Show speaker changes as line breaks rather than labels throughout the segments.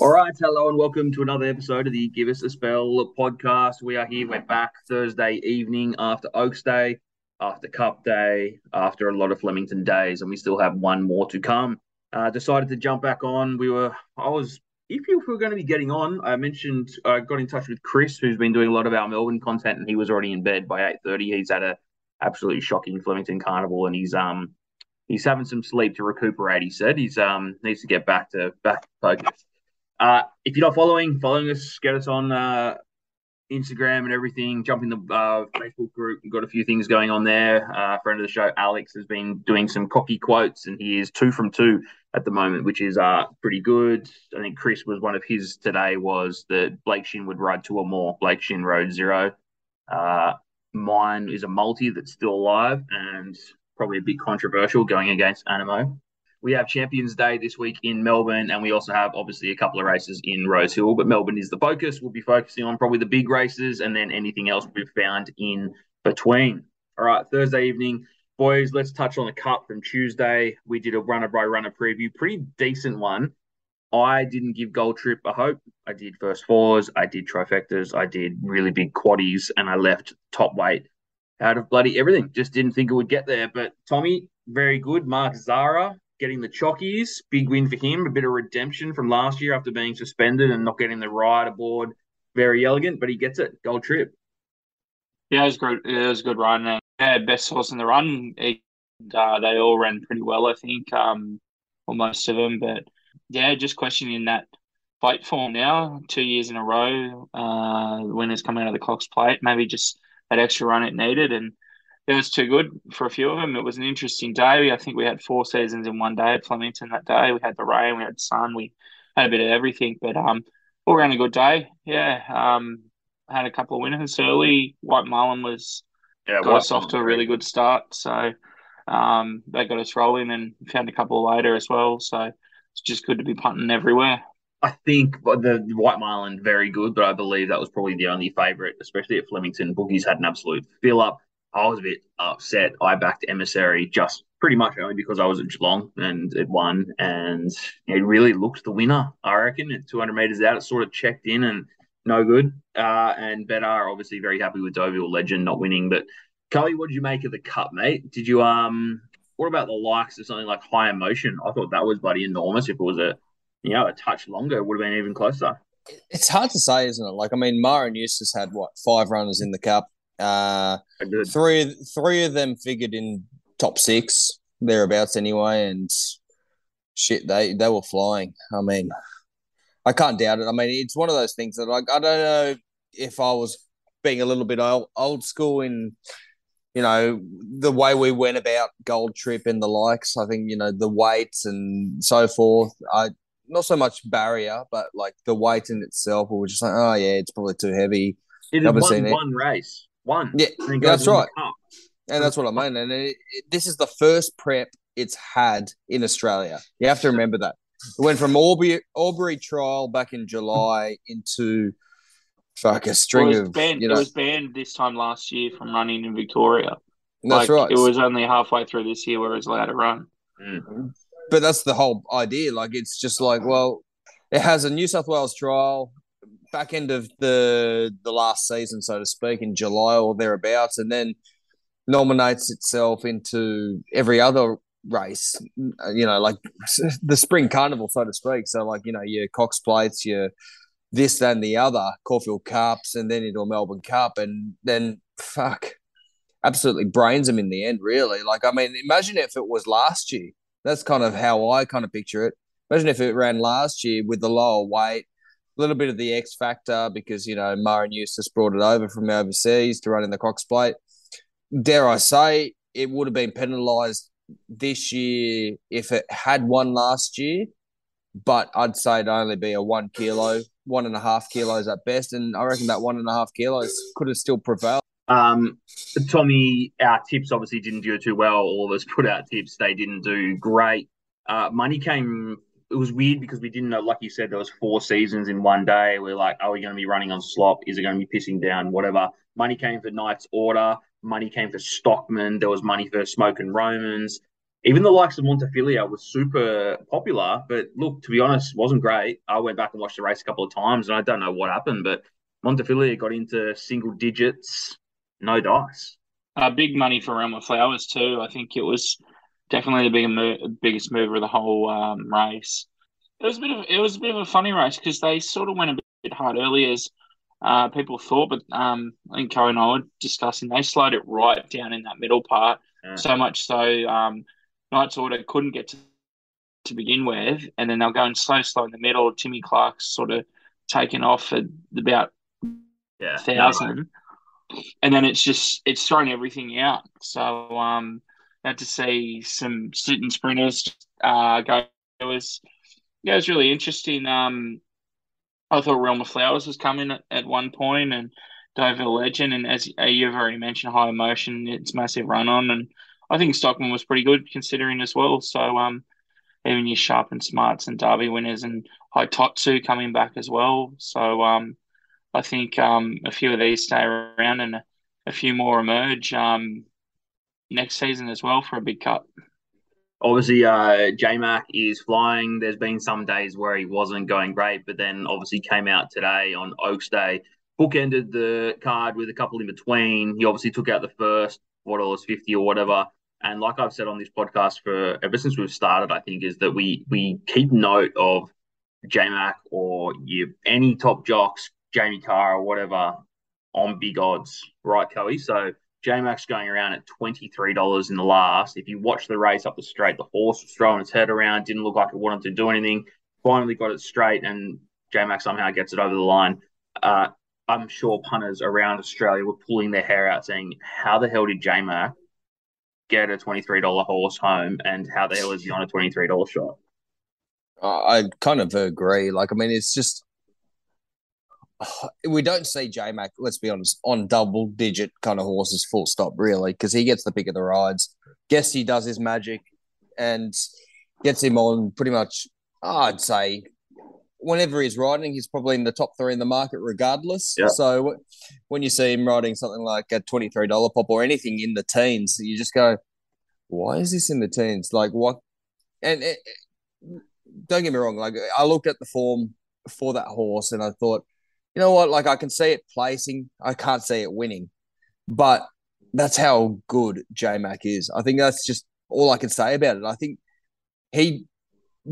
All right, hello and welcome to another episode of the Give Us a Spell podcast. We are here, we're back Thursday evening after Oaks Day, after Cup Day, after a lot of Flemington days, and we still have one more to come. Uh, decided to jump back on. We were, I was, if you were going to be getting on, I mentioned I got in touch with Chris, who's been doing a lot of our Melbourne content, and he was already in bed by eight thirty. He's had a absolutely shocking Flemington Carnival, and he's um he's having some sleep to recuperate. He said he's um needs to get back to back focus. Uh, if you're not following, following us, get us on uh, Instagram and everything. Jump in the uh, Facebook group. We've got a few things going on there. Uh, friend of the show, Alex, has been doing some cocky quotes, and he is two from two at the moment, which is uh, pretty good. I think Chris was one of his today was that Blake Shinn would ride two or more. Blake Shinn rode zero. Uh, mine is a multi that's still alive and probably a bit controversial going against Anamoe we have Champions Day this week in Melbourne, and we also have obviously a couple of races in Rosehill. But Melbourne is the focus. We'll be focusing on probably the big races, and then anything else we've found in between. All right, Thursday evening, boys. Let's touch on the Cup from Tuesday. We did a runner by runner preview, pretty decent one. I didn't give Gold Trip a hope. I did first fours, I did trifectas, I did really big quaddies, and I left top weight out of bloody everything. Just didn't think it would get there. But Tommy, very good. Mark Zahra, getting the chockies. Big win for him. A bit of redemption from last year after being suspended and not getting the ride aboard. Very elegant, but he gets it. Gold trip.
Yeah, it was good. It was a good run. And yeah, best horse in the run. It, uh, they all ran pretty well, I think, um, most of them. But yeah, just questioning that fight form now, two years in a row. Uh, winners coming out of the Cox Plate. Maybe just that extra run it needed. And it was too good for a few of them. It was an interesting day. I think we had four seasons in one day at Flemington that day. We had the rain, we had sun, we had a bit of everything, but um, all around a good day. Yeah, um, had a couple of winners early. White Marlin was yeah, got us off to a really good start, so um, they got us rolling and found a couple later as well. So it's just good to be punting everywhere.
I think the White Marlin very good, but I believe that was probably the only favourite, especially at Flemington. Boogies had an absolute fill up. I was a bit upset. I backed Emissary just pretty much only because I was at Geelong and it won, and it really looked the winner. I reckon at 200 meters out, it sort of checked in and no good. Uh, and Bedar obviously very happy with Deauville Legend not winning. But Cully, what did you make of the cup, mate? Did you um? What about the likes of something like High Emotion? I thought that was bloody enormous. If it was a you know a touch longer, it would have been even closer.
It's hard to say, isn't it? Like I mean, Maher Eustace had what five runners in the cup uh, three three of them figured in top six thereabouts anyway, and shit, they they were flying. I mean, I can't doubt it. I mean, it's one of those things that like I don't know if I was being a little bit old old school in you know the way we went about Gold Trip and the likes. I think you know the weights and so forth. I not so much barrier, but like the weight in itself. We were just like, oh yeah, it's probably too heavy.
It is one, one race one.
Yeah, that's right. And that's what I mean. And it, it, this is the first prep it's had in Australia. You have to remember that. It went from Albury, Albury trial back in July into fuck a string
well,
of.
Banned,
you know,
it was banned this time last year from running in Victoria.
That's
like,
right.
It was only halfway through this year where it was allowed to run.
Mm.
But that's the whole idea. Like it's just like, well, it has a New South Wales trial back end of the the last season, so to speak, in July or thereabouts, and then nominates itself into every other race. You know, like the spring carnival, so to speak. So, like you know, your Cox Plates, your this and the other Caulfield Cups, and then into a Melbourne Cup, and then fuck, absolutely brains them in the end. Really, like I mean, imagine if it was last year. That's kind of how I kind of picture it. Imagine if it ran last year with the lower weight, a little bit of the X factor because you know Maher Eustace brought it over from overseas to run in the Cox Plate. Dare I say, it would have been penalised this year if it had won last year, but I'd say it'd only be a one kilo, one and a half kilos at best, and I reckon that one and a half kilos could have still prevailed.
Um, Tommy, our tips obviously didn't do too well. All of us put out tips; they didn't do great. Uh, money came it was weird because we didn't know, like you said, there was four seasons in one day. We're like, are we going to be running on slop? Is it going to be pissing down? Whatever. Money came for Knight's Order. Money came for Stockman. There was money for Smokin' Romans. even the likes of Montefilia was super popular, but look, to be honest, wasn't great. I went back and watched the race a couple of times, and I don't know what happened, but Montefilia got into single digits, no dice.
Uh, big money for Realm of Flowers too. I think it was definitely the big mo- biggest mover of the whole um, race. It was a bit of it was a bit of a funny race because they sort of went a bit hard early as uh, people thought, but um, I think Co and I were discussing they slowed it right down in that middle part, yeah. so much so um, Knights Order couldn't get to to begin with, and then they're going slow, slow in the middle. Timmy Clark's sort of taken off at about
yeah,
thousand, and then it's just it's thrown everything out. So um, had to see some student sprinters uh, go. It was yeah, it was really interesting. Um, I thought Realm of Flowers was coming at, at one point, and Deauville Legend, and as you've already mentioned, High Emotion, it's massive run on, and I think Stockman was pretty good considering as well. So um, even your Sharp and Smarts and Derby winners and Hitotsu coming back as well. So um, I think um, a few of these stay around and a, a few more emerge um, next season as well for a big cut.
Obviously, uh, J Mac is flying. There's been some days where he wasn't going great, but then obviously came out today on Oaks Day, bookended the card with a couple in between. He obviously took out the first four dollars fifty or whatever. And like I've said on this podcast for ever since we've started, I think is that we we keep note of J Mac or you any top jocks, Jamie Kah or whatever on big odds, right, Kelly? So J Mac's going around at $23 in the last. If you watch the race up the straight, the horse was throwing its head around, didn't look like it wanted to do anything. Finally got it straight, and J Mac somehow gets it over the line. Uh, I'm sure punters around Australia were pulling their hair out saying, How the hell did J Mac get a $23 horse home, and how the hell is he on a $23 shot?
I kind of agree. Like, I mean, it's just we don't see J Mac, let's be honest, on double digit kind of horses, full stop, really, because he gets the pick of the rides. Guess he does his magic and gets him on pretty much, I'd say, whenever he's riding, he's probably in the top three in the market, regardless. So when you see him riding something like a $23 pop or anything in the teens, you just go, why is this in the teens? Like, what? And it, don't get me wrong, like, I looked at the form for that horse and I thought, you know what? Like I can see it placing, I can't see it winning, but that's how good J Mac is. I think that's just all I can say about it. I think he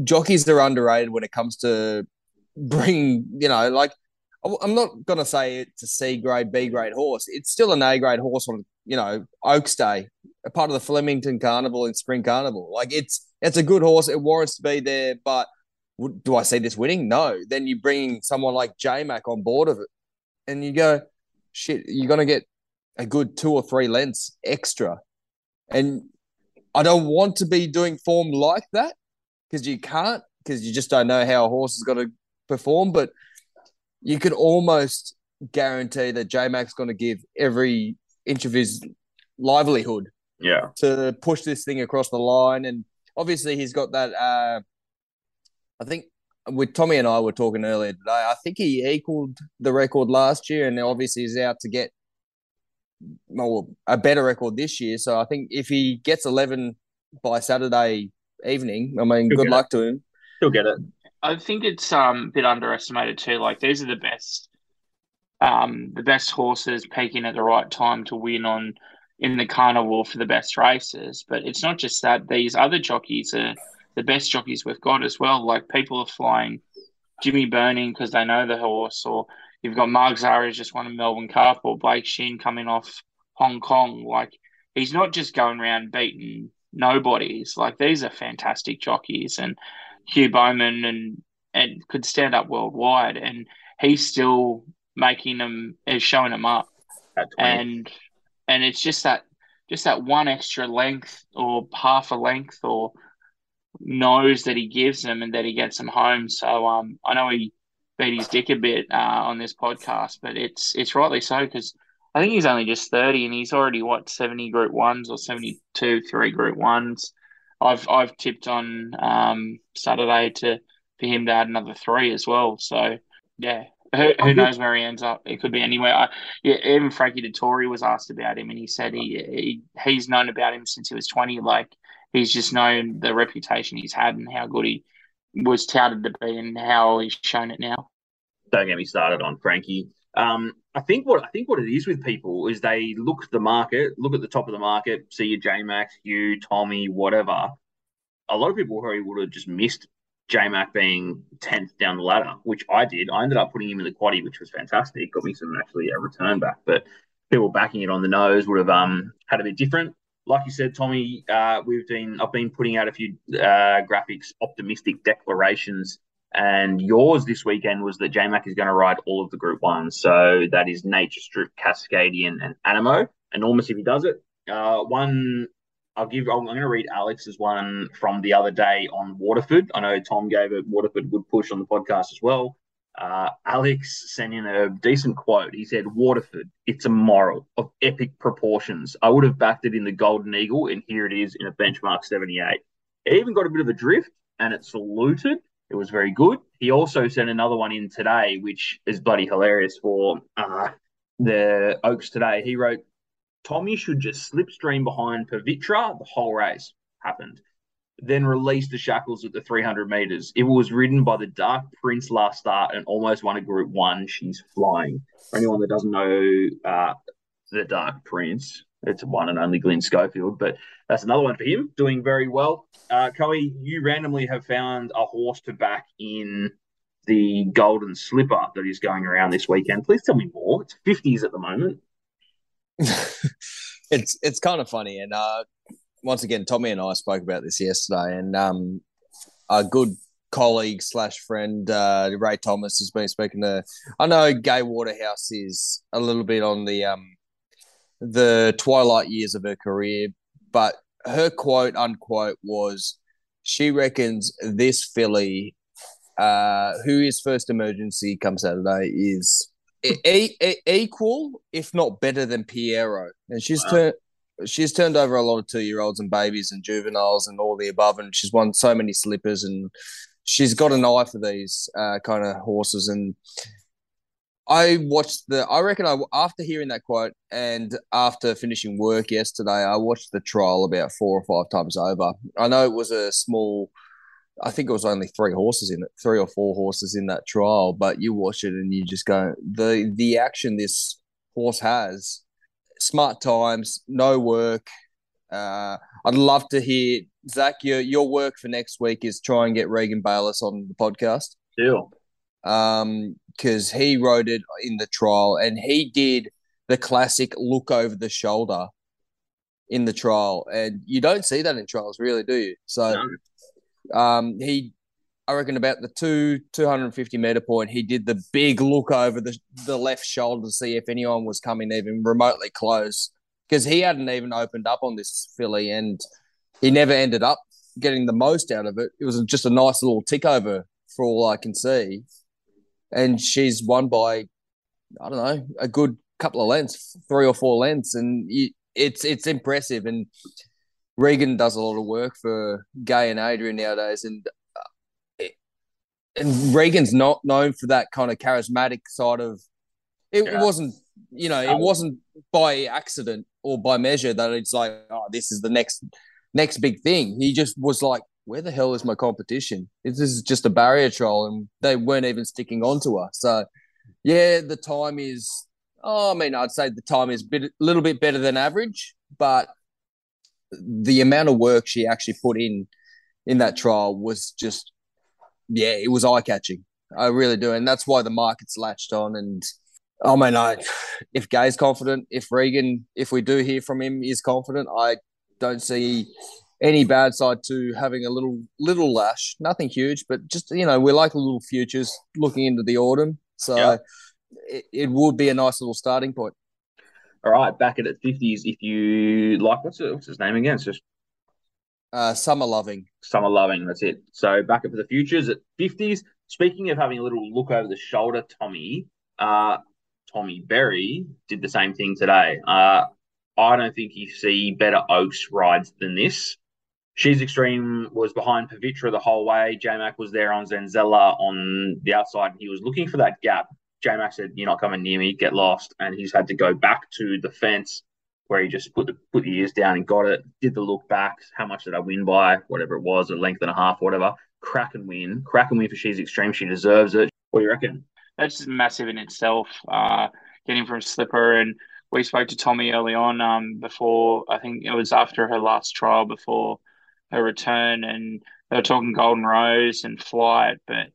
jockeys are underrated when it comes to bringing, you know, like I'm not gonna say it's a C grade, B grade horse. It's still an A grade horse on, you know, Oaks Day, a part of the Flemington Carnival and Spring Carnival. Like it's it's a good horse. It warrants to be there, but do I see this winning? No. Then you bring someone like J Mac on board of it, and you go, shit, you're gonna get a good two or three lengths extra, and I don't want to be doing form like that because you can't because you just don't know how a horse is to perform. But you can almost guarantee that J Mac's going to give every inch of his livelihood,
yeah,
to push this thing across the line. And obviously, he's got that. Uh, I think with Tommy and I were talking earlier today. I think he equaled the record last year, and obviously he's out to get well, a better record this year. So I think if he gets eleven by Saturday evening, I mean,
He'll
good luck it. to him.
He'll get it.
I think it's um, a bit underestimated too. Like these are the best, um, the best horses peaking at the right time to win on in the carnival for the best races. But it's not just that; these other jockeys are the best jockeys we've got as well. Like people are flying Jimmy Burning because they know the horse, or you've got Mark Zahra just won a Melbourne Cup, or Blake Shinn coming off Hong Kong. Like he's not just going around beating nobodies. Like these are fantastic jockeys, and Hugh Bowman and and could stand up worldwide, and he's still making them, is showing them up, and and it's just that just that one extra length or half a length or knows that he gives them and that he gets them home. So um, I know he beat his dick a bit uh, on this podcast, but it's it's rightly so because I think he's only just thirty and he's already what seventy Group Ones or seventy two three Group Ones. I've I've tipped on um, Saturday to for him to add another three as well. So yeah, who, who knows where he ends up? It could be anywhere. I, yeah, even Frankie Dettori was asked about him, and he said he, he he's known about him since he was twenty. Like he's just known the reputation he's had and how good he was touted to be and how he's shown it now.
Don't get me started on Frankie. Um, I think what I think what it is with people is they look at the market, look at the top of the market, see your J Max, you, Tommy, whatever. A lot of people probably would have just missed J Mac being tenth down the ladder, which I did. I ended up putting him in the quaddy, which was fantastic. Got me some actually a return back, but people backing it on the nose would have um had a bit different like you said, Tommy, uh, we've been I've been putting out a few uh, graphics, optimistic declarations, and yours this weekend was that JMac is going to ride all of the Group Ones. So that is Nature Strip, Cascadian, and Anamoe. Enormous if he does it. Uh, one I'll give. I'm going to read Alex's one from the other day on Waterford. I know Tom gave it Waterford would push on the podcast as well. Uh, Alex sent in a decent quote. He said, Waterford, it's a moral of epic proportions. I would have backed it in the Golden Eagle, and here it is in a benchmark 78. It even got a bit of a drift and it saluted. It was very good. He also sent another one in today, which is bloody hilarious for uh, the Oaks today. He wrote, Tommy should just slipstream behind Pavitra the whole race. Happened then released the shackles at the 300 meters. It was ridden by the Dark Prince last start and almost won a Group One. She's flying. For anyone that doesn't know uh, the Dark Prince, it's one and only Glyn Schofield, but that's another one for him, doing very well. Uh, Coey, you randomly have found a horse to back in the Golden Slipper that is going around this weekend. Please tell me more. It's 50s at the moment.
it's it's kind of funny, and uh, once again, Tommy and I spoke about this yesterday, and um, a good colleague slash friend, uh, Ray Thomas, has been speaking to. I know Gai Waterhouse is a little bit on the um, the twilight years of her career, but her quote unquote was, she reckons this filly, uh, who is first emergency come Saturday, is. E- e- equal, if not better than Pierro, and she's wow. turned she's turned over a lot of two year olds and babies and juveniles and all the above, and she's won so many slippers and she's got an eye for these uh, kind of horses. And I watched the. I reckon I after hearing that quote and after finishing work yesterday, I watched the trial about four or five times over. I know it was a small. I think it was only three horses in it, three or four horses in that trial. But you watch it and you just go the the action this horse has smart times, no work. Uh, I'd love to hear Zach. Your your work for next week is try and get Regan Bayliss on the podcast.
Yeah.
Um, because he wrote it in the trial, and he did the classic look over the shoulder in the trial, and you don't see that in trials, really, do you? So, no. um, he I reckon about the two 250 meter point, he did the big look over the, the left shoulder to see if anyone was coming even remotely close because he hadn't even opened up on this filly and he never ended up getting the most out of it. It was just a nice little tick over for all I can see. And she's won by, I don't know, a good couple of lengths, three or four lengths. And it's, it's impressive. And Regan does a lot of work for Gai and Adrian nowadays. And and Regan's not known for that kind of charismatic side of. It, yeah. wasn't, you know, it wasn't by accident or by measure that it's like, oh, this is the next next big thing. He just was like, where the hell is my competition? This is just a barrier trial, and they weren't even sticking onto us. So, yeah, the time is. Oh, I mean, I'd say the time is a bit, little bit better than average, but the amount of work she actually put in in that trial was just yeah, it was eye catching. I really do, and that's why the market's latched on. And I mean, I if Gai's confident, if Regan, if we do hear from him, is confident, I don't see any bad side to having a little little lash. Nothing huge, but just you know, we're like a little futures looking into the autumn, so yeah. it, it would be a nice little starting point.
All right, back at it fifties. If you like, what's, what's his name again? It's just
uh, summer loving.
Summer loving. That's it. So back up for the futures at fifties. Speaking of having a little look over the shoulder, Tommy, uh, Tommy Berry did the same thing today. Uh, I don't think you see better Oaks rides than this. She's Extreme was behind Pavitra the whole way. J Mac was there on Zenzella on the outside. He was looking for that gap. J Mac said, You're not coming near me, get lost. And he's had to go back to the fence where he just put the put the ears down and got it. Did the look back. How much did I win by? Whatever it was, a length and a half, whatever. Crack and win. Crack and win for She's Extreme. She deserves it. What do you reckon?
That's massive in itself. Uh, getting from Slipper and we spoke to Tommy early on um, before I think it was after her last trial before her return and they were talking Golden Rose and Flight, but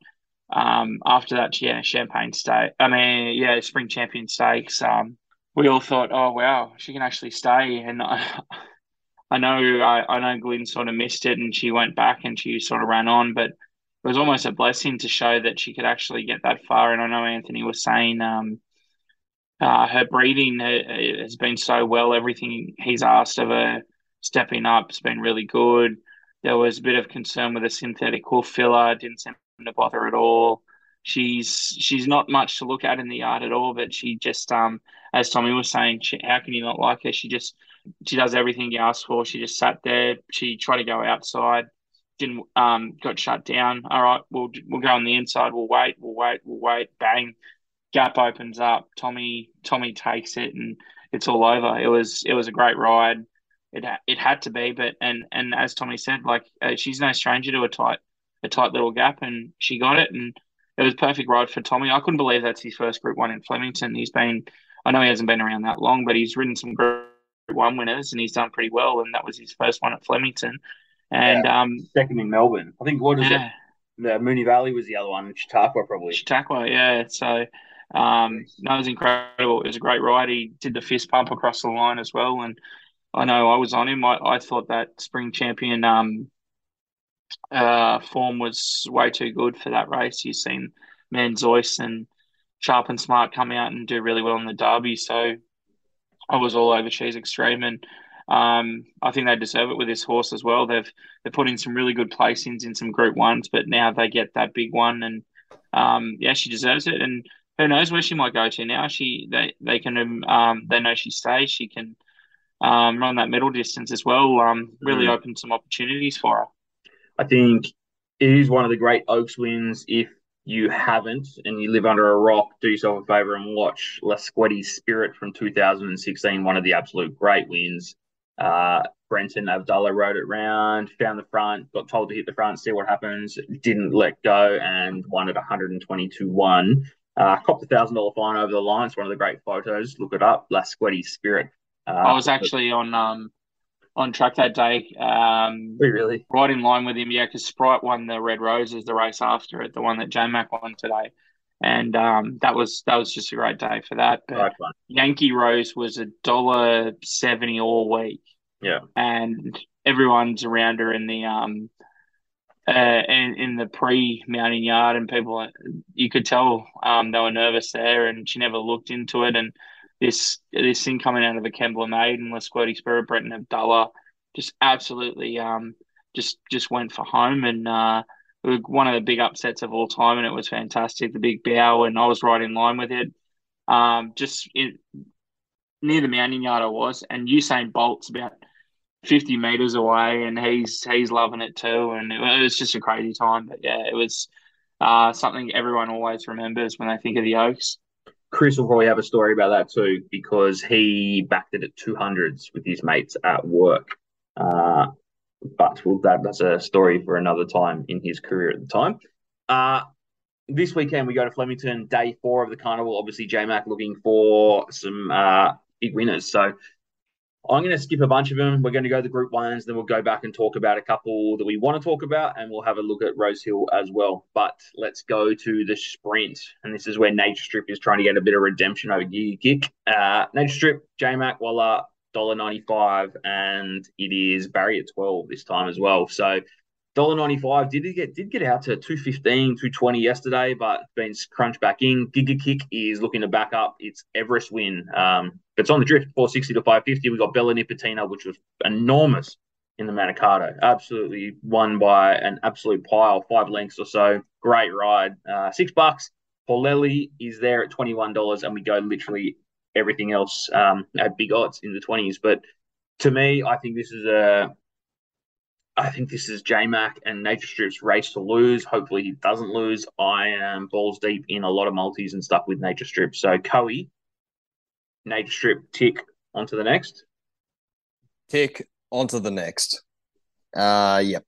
um, after that, yeah, Champagne State. I mean, yeah, Spring Champion Stakes. Um, we all thought, oh wow, she can actually stay. And I, I know, I, I know, Glyn sort of missed it, and she went back and she sort of ran on, but it was almost a blessing to show that she could actually get that far. And I know Anthony was saying, um, uh, her breathing has been so well. Everything he's asked of her, stepping up, has been really good. There was a bit of concern with a synthetic hoof filler. Didn't seem to bother at all. She's she's not much to look at in the yard at all, but she just um as Tommy was saying, she, how can you not like her? She just she does everything you ask for. She just sat there. She tried to go outside, didn't um got shut down. All right, we'll we'll go on the inside. We'll wait. We'll wait. We'll wait. Bang, gap opens up. Tommy Tommy takes it and it's all over. It was it was a great ride. It it had to be, but and and as Tommy said, like uh, she's no stranger to a tight a tight little gap, and she got it, and it was perfect ride for Tommy. I couldn't believe that's his first Group One in Flemington. He's been, I know he hasn't been around that long, but he's ridden some Group One winners, and he's done pretty well. And that was his first one at Flemington, and yeah, um,
second in Melbourne. I think what is yeah. it? The Moonee Valley was the other one. Chautauqua probably.
Chautauqua, yeah. So. Um, no, it was incredible. It was a great ride. He did the fist pump across the line as well, and I know I was on him. I, I thought that spring champion um, uh, form was way too good for that race. You've seen Manzoice and Sharp and Smart come out and do really well in the Derby. So I was all over She's Extreme, and um, I think they deserve it with this horse as well. They've they put in some really good placings in some Group Ones, but now they get that big one, and um, yeah, she deserves it. And who knows where she might go to now? She they they can um, they know she stays. She can um, run that middle distance as well. Um, really mm. open some opportunities for her.
I think it is one of the great Oaks wins. If you haven't and you live under a rock, do yourself a favor and watch Lasqueti's Spirit from 2016, one of the absolute great wins. Uh, Brenton Avdulla rode it round, found the front, got told to hit the front, see what happens, didn't let go, and won at 122 1. Uh, copped a thousand dollar fine over the line. It's one of the great photos. Look it up. Lasqueti's Spirit.
Uh, I was actually on um, on track that day. Um,
really?
Right in line with him, yeah, because Sprite won the Red Roses the race after it, the one that J Mac won today. And um, that was that was just a great day for that. But Yankee Rose was a dollar seventy all week.
Yeah.
And everyone's around her in the um uh in, in the pre mounting yard and people you could tell um they were nervous there and she never looked into it and this this thing coming out of a Kembla Maiden, Lasqueti Spirit, Brenton Avdulla, just absolutely um just just went for home and uh one of the big upsets of all time and it was fantastic. The big bow and I was right in line with it. Um just in, near the mounting yard I was and Usain Bolt's about 50 meters away and he's he's loving it too and it, it was just a crazy time but yeah it was uh, something everyone always remembers when they think of the Oaks.
Chris will probably have a story about that too because he backed it at 200s with his mates at work. Uh, but well, that, that's a story for another time in his career at the time. Uh, this weekend we go to Flemington, day four of the carnival. Obviously, J Mac looking for some uh, big winners. So I'm going to skip a bunch of them. We're going to go to group ones, then we'll go back and talk about a couple that we want to talk about, and we'll have a look at Rosehill as well. But let's go to the sprint, and this is where Nature Strip is trying to get a bit of redemption over Giga Kick. Uh, Nature Strip, JMac, Walla, $1.95, and it is Barry at 12 this time as well. So dollar ninety five. Did get did get out to 215, 220 yesterday, but been crunched back in. Giga Kick is looking to back up its Everest win. Um, it's on the drift, four sixty to five fifty. We got Bella Nipotina, which was enormous in the Manikato. Absolutely won by an absolute pile, five lengths or so. Great ride. Uh, six bucks. Paulelli is there at twenty one dollars, and we go literally everything else um, at big odds in the twenties. But to me, I think this is a I think this is J Mac and Nature Strip's race to lose. Hopefully he doesn't lose. I am balls deep in a lot of multis and stuff with Nature Strip. So Coe, Nature Strip, tick onto the next.
Tick onto the next. Uh, yep.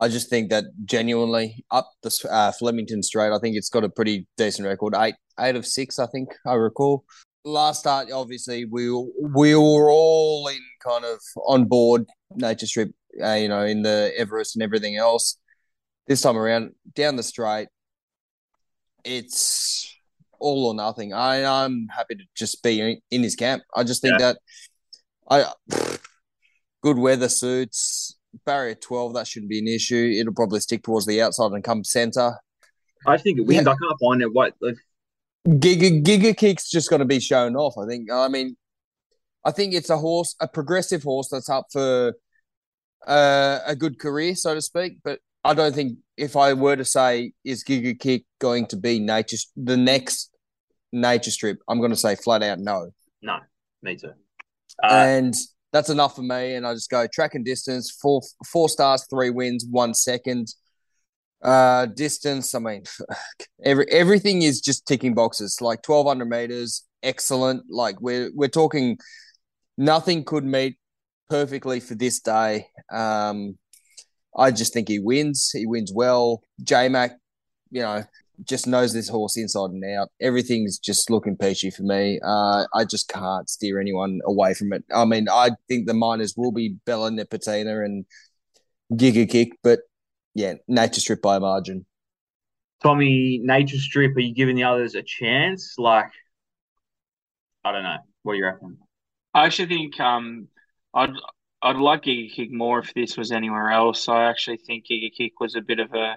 I just think that genuinely up the uh, Flemington Straight, I think it's got a pretty decent record. Eight, eight of six, I think I recall. Last start, obviously, we we were all in kind of on board Nature Strip, uh, you know, in the Everest and everything else. This time around, down the straight, it's all or nothing. I I'm happy to just be in, in his camp. I just think yeah. that I good weather suits barrier twelve. That shouldn't be an issue. It'll probably stick towards the outside and come center.
I think it wins. Yeah. I can't find it. What like...
Giga Giga Kick's just going to be shown off. I think. I mean, I think it's a horse, a progressive horse that's up for uh, a good career, so to speak. But I don't think if I were to say is Giga Kick going to be nature the next nature strip, I'm going to say flat out no.
No, me too.
Uh, and that's enough for me. And I just go track and distance, four four stars, three wins, one second. Uh, distance. I mean, every everything is just ticking boxes. Like twelve hundred meters, excellent. Like we're we're talking, nothing could meet perfectly for this day. Um, I just think he wins. He wins well. J Mac, you know, just knows this horse inside and out. Everything's just looking peachy for me. Uh, I just can't steer anyone away from it. I mean, I think the miners will be Bella Nipotina and Giga Kick, but yeah, Nature Strip by a margin.
Tommy, Nature Strip, are you giving the others a chance? Like, I don't know. What do you reckon?
I actually think um, I'd I'd like Giga Kick more if this was anywhere else. I actually think Giga Kick was a bit of a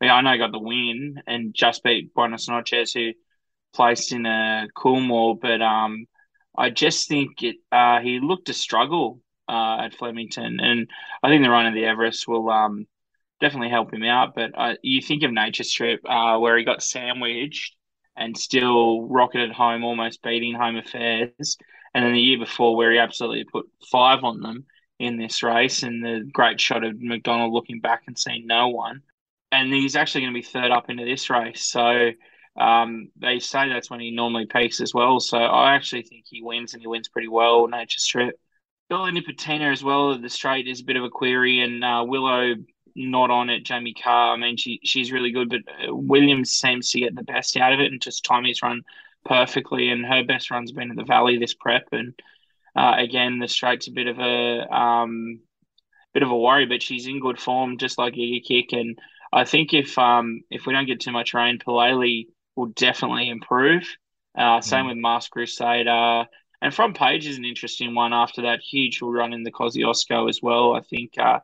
I mean, I know got the win and just beat Buenos Noches, who placed in a cool Coolmore, but um, I just think it. Uh, he looked to struggle uh, at Flemington, and I think the run of the Everest will um, definitely help him out. But uh, you think of Nature Strip, uh, where he got sandwiched and still rocketed home, almost beating Home Affairs, and then the year before, where he absolutely put five on them in this race, and the great shot of McDonald looking back and seeing no one and he's actually going to be third up into this race. So um, they say that's when he normally peaks as well. So I actually think he wins and he wins pretty well. Nature Strip. Bella Nipotina as well. The straight is a bit of a query, and uh, Willow not on it. Jamie Kah, I mean, she she's really good, but uh, Williams seems to get the best out of it and just time his run perfectly. And her best run's been at the Valley this prep, and uh, again the straight's a bit of a um, bit of a worry, but she's in good form, just like Giga Kick and I think if um if we don't get too much rain, Pilele will definitely improve. Uh, same mm. with Masked Crusader. And Front Page is an interesting one after that huge run in the Kosciuszko as well. I think uh,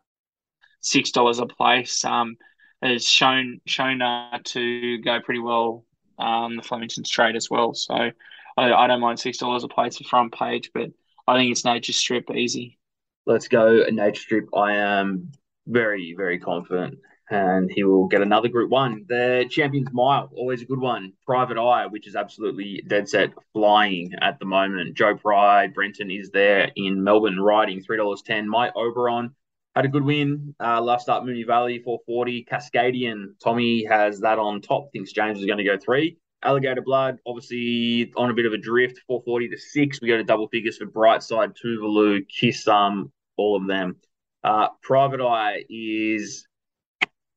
six dollars a place um, has shown shown uh, to go pretty well um, the Flemington Straight as well. So I, I don't mind six dollars a place for Front Page, but I think it's Nature Strip easy.
Let's go Nature Strip. I am very very confident and he will get another Group One. The Champions Mile, always a good one. Private Eye, which is absolutely dead set flying at the moment. Joe Pride, Brenton is there in Melbourne riding three dollars ten. My Oberon had a good win uh, last up Moonee Valley four forty. Cascadian Tommy has that on top. Thinks James is going to go three. Alligator Blood, obviously on a bit of a drift, 440 to 6. We go to double figures for Brightside, Tuvalu, Kiss um, all of them. Uh, Private Eye is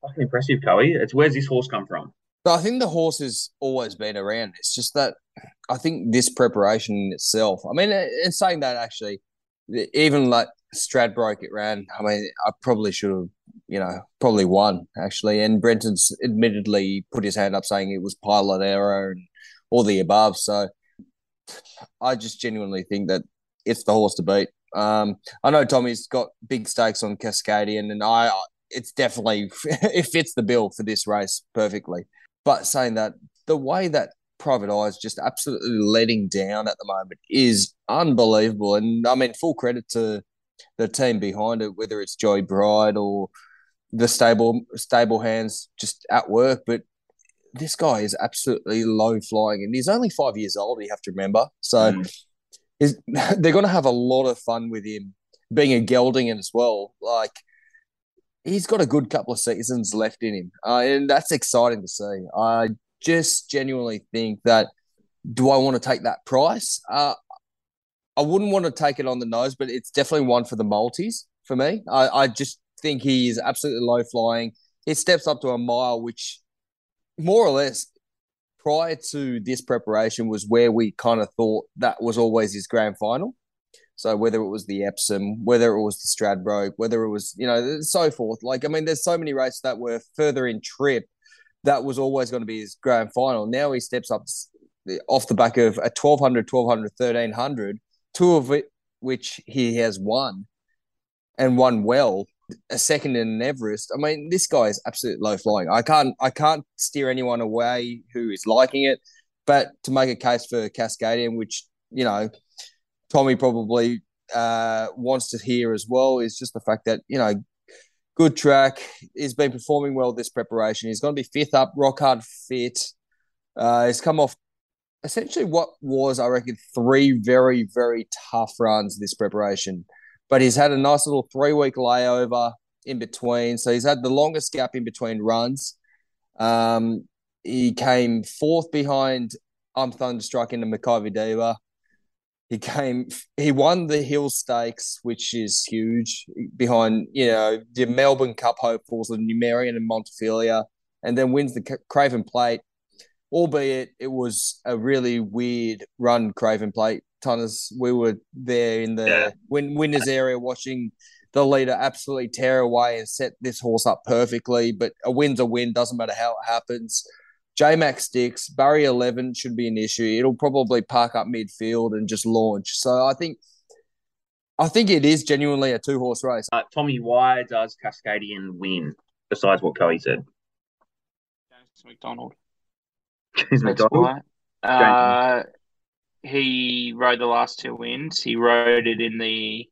fucking impressive, Coey. It's where's this horse come from?
I think the horse has always been around. It's just that I think this preparation in itself. I mean, in saying that, actually, even like Stradbroke it ran. I mean, I probably should have, you know, probably won actually. And Brenton's admittedly put his hand up saying it was pilot error and all the above. So I just genuinely think that it's the horse to beat. Um, I know Tommy's got big stakes on Cascadian, and I it's definitely it fits the bill for this race perfectly. But saying that, the way that Private Eye is just absolutely letting down at the moment is unbelievable. And I mean, full credit to the team behind it, whether it's Joey Bride or the stable stable hands just at work. But this guy is absolutely low flying, and he's only five years old. You have to remember, so mm. they're going to have a lot of fun with him being a gelding as well. Like he's got a good couple of seasons left in him, uh, and that's exciting to see. I just genuinely think that do I want to take that price? Uh, I wouldn't want to take it on the nose, but it's definitely one for the multis for me. I, I just think he is absolutely low flying. He steps up to a mile, which more or less prior to this preparation was where we kind of thought that was always his grand final. So whether it was the Epsom, whether it was the Stradbroke, whether it was you know so forth. Like I mean, there's so many races that were further in trip that was always going to be his grand final. Now he steps up off the back of a 1200, 1200, 1300, two of it which he has won and won well. A second in an Everest. I mean, this guy is absolutely low flying. I can't I can't steer anyone away who is liking it, but to make a case for Cascadian, which you know, Tommy probably uh, wants to hear as well, is just the fact that you know good track. He's been performing well this preparation. He's going to be fifth up, rock hard fit. Uh, he's come off essentially what was, I reckon, three very, very tough runs this preparation. But he's had a nice little three week layover in between. So he's had the longest gap in between runs. Um, he came fourth behind I'm Thunderstruck into the Makybe Diva. He came, he won the Hill Stakes, which is huge, behind, you know, the Melbourne Cup hopefuls of Numerian and Montefilia, and then wins the Craven Plate, albeit it was a really weird run, Craven Plate. Tunners, we were there in the yeah. win- winners area watching the leader absolutely tear away and set this horse up perfectly. But a win's a win, doesn't matter how it happens. J Max sticks, Barry 11 should be an issue. It'll probably park up midfield and just launch. So I think. I think it is genuinely a two horse race.
Uh, Tommy, why does Cascadian win? Besides what Coey said,
James McDonald.
James McDonald.
Uh, he rode the last two wins. He rode it in the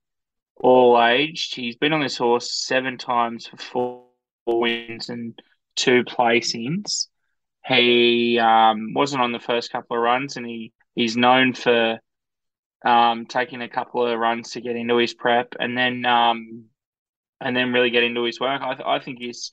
all aged. He's been on this horse seven times for four wins and two placings. He um, wasn't on the first couple of runs, and he, he's known for um, taking a couple of runs to get into his prep, and then um, and then really get into his work. I, th- I think he's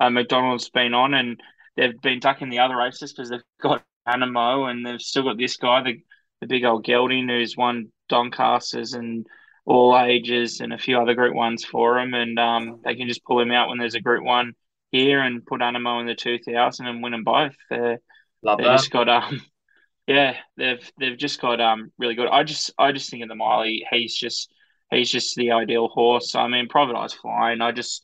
uh, McDonald's been on, and they've been ducking the other races because they've got Anamoe and they've still got this guy, the the big old gelding, who's won Doncasters and all ages and a few other Group Ones for him, and um, they can just pull him out when there's a Group One here and put Anamoe in the two thousand and win them both. They're,
Love
they've
that.
just got um, yeah, they've they've just got um really good. I just I just think of the Miley, he's just he's just the ideal horse. I mean, Private Eye's flying. I just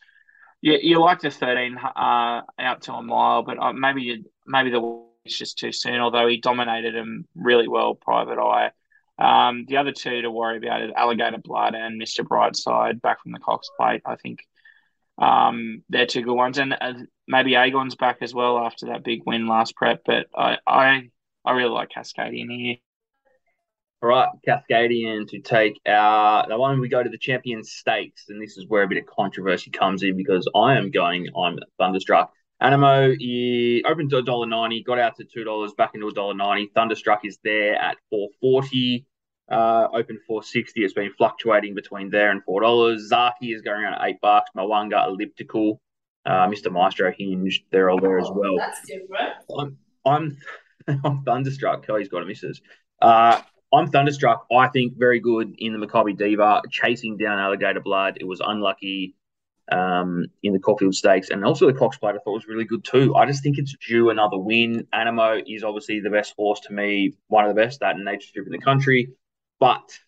you, you like the thirteen uh out to a mile, but uh, maybe you, maybe the it's just too soon. Although he dominated him really well, Private Eye. Um, the other two to worry about is Alligator Blood and Mister Brightside back from the Cox Plate. I think um, they're two good ones, and uh, maybe Agon's back as well after that big win last prep. But I, I, I really like Cascadian here.
All right, Cascadian to take our the one we go to the Champion Stakes, and this is where a bit of controversy comes in because I am going. I'm thunderstruck. Anamoe he opened to $1.90, got out to $2, back into $1.90. Thunderstruck is there at 440 uh, open 460. It's been fluctuating between there and four dollars. Zaaki is going around at eight bucks. Mwanga elliptical. Uh, Mr. Maestro hinged. They're all there as oh, well.
That's different.
I'm I'm I'm thunderstruck. Kelly's got a misses. Uh, I'm thunderstruck. I think very good in the Makybe Diva, chasing down Alligator Blood. It was unlucky um, in the Caulfield Stakes, and also the Cox Plate. I thought was really good too. I just think it's due another win. Anamoe is obviously the best horse to me, one of the best that nature strip in the country. But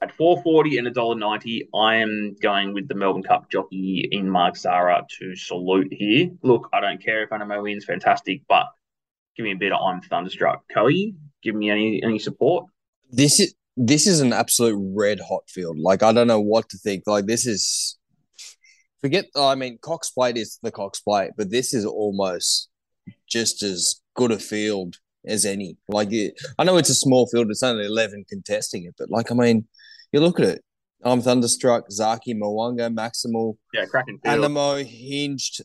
at 440 and $1.90, I am going with the Melbourne Cup jockey in Mark Zahra to salute here. Look, I don't care if Anamoe wins, fantastic, but give me a bit of I'm thunderstruck. Coe, give me any any support.
This is this is an absolute red hot field. Like I don't know what to think. Like this is forget I mean Cox Plate is the Cox Plate, but this is almost just as good a field as any. Like, it, I know it's a small field; it's only eleven contesting it, but like, I mean, you look at it. I'm thunderstruck. Zaaki, Mwanga, Maximal,
yeah, cracking field.
Anamoe, Hinged,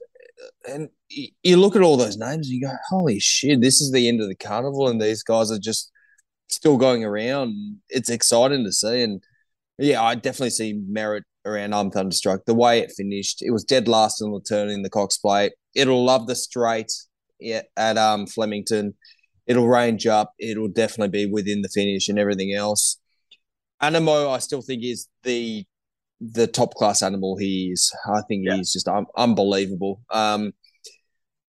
and you look at all those names, and you go, "Holy shit! This is the end of the carnival, and these guys are just still going around. It's exciting to see, and yeah, I definitely see merit around I'm Thunderstruck. The way it finished, it was dead last in the turn in the Cox Plate. It'll love the straight at um Flemington it'll range up. It'll definitely be within the finish and everything else. Anamoe, I still think is the the top class animal he is. I think
Yeah.
he's just un- unbelievable. Um,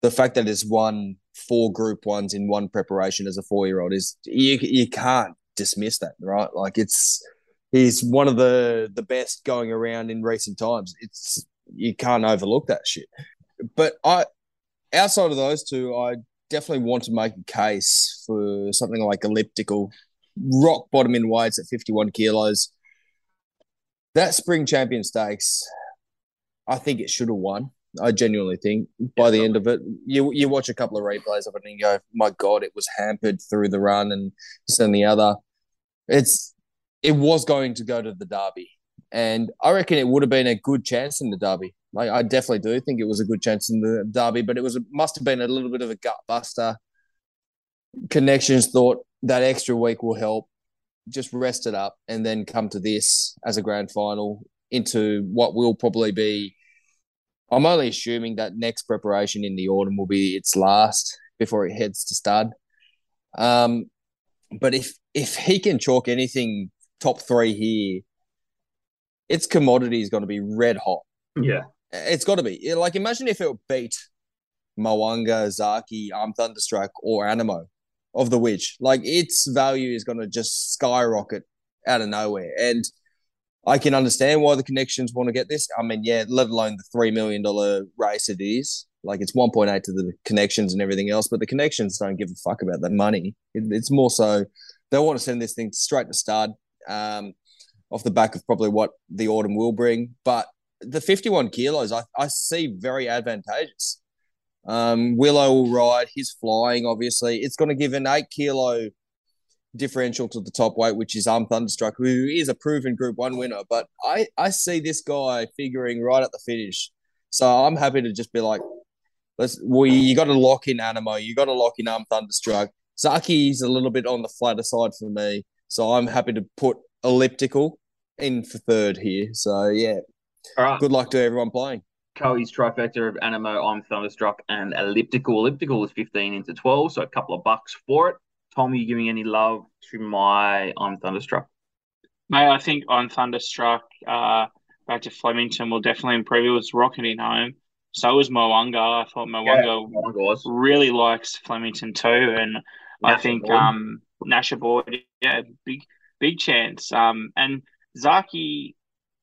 the fact that it's won four Group Ones in one preparation as a four year old is you you can't dismiss that, right? Like it's he's one of the the best going around in recent times. It's you can't overlook that shit. But I outside of those two, I definitely want to make a case for something like elliptical, rock bottom in weights at 51 kilos. That spring champion stakes, I think it should have won. I genuinely think by the end of it, you you watch a couple of replays of it and you go, my God, it was hampered through the run and this and the other. It's it was going to go to the derby. And I reckon it would have been a good chance in the derby. Like, I definitely do think it was a good chance in the derby, but it was must have been a little bit of a gut buster. Connections thought that extra week will help. Just rest it up and then come to this as a grand final into what will probably be. I'm only assuming that next preparation in the autumn will be its last before it heads to stud. Um, but if if he can chalk anything top three here, its commodity is going to be red hot.
Yeah.
It's got to be. Like, imagine if it beat Mo'unga, Zaaki, I'm Thunderstruck, or Anamoe of the Witch. Like, its value is going to just skyrocket out of nowhere. And I can understand why the connections want to get this. I mean, yeah, let alone the $3 million race it is. Like, it's 1.8 to the connections and everything else, but the connections don't give a fuck about the money. It, it's more so they want to send this thing straight to stud um, off the back of probably what the autumn will bring. But the 51 kilos, I, I see very advantageous. Um, Willow will ride. He's flying, obviously. It's going to give an eight kilo differential to the top weight, which is I'm Thunderstruck, who is a proven Group One winner. But I, I see this guy figuring right at the finish. So I'm happy to just be like, let's. We you got to lock in Anamoe. You got to lock in Arm Thunderstruck. Zaaki's a little bit on the flatter side for me, so I'm happy to put Elliptical in for third here. So yeah,
All right.
good luck to everyone playing.
Coey's trifecta of Anamoe, I'm Thunderstruck, and Elliptical. Elliptical is 15 into 12, so a couple of bucks for it. Tom, are you giving any love to my I'm Thunderstruck?
Mate, I think I'm Thunderstruck, uh, back to Flemington will definitely improve. It was rocketing home. So was Mo'unga. I thought
Mo'unga my
really likes Flemington too, and I think
Boyd.
um Nasher Boyd, yeah, big big chance. Um, and Zaaki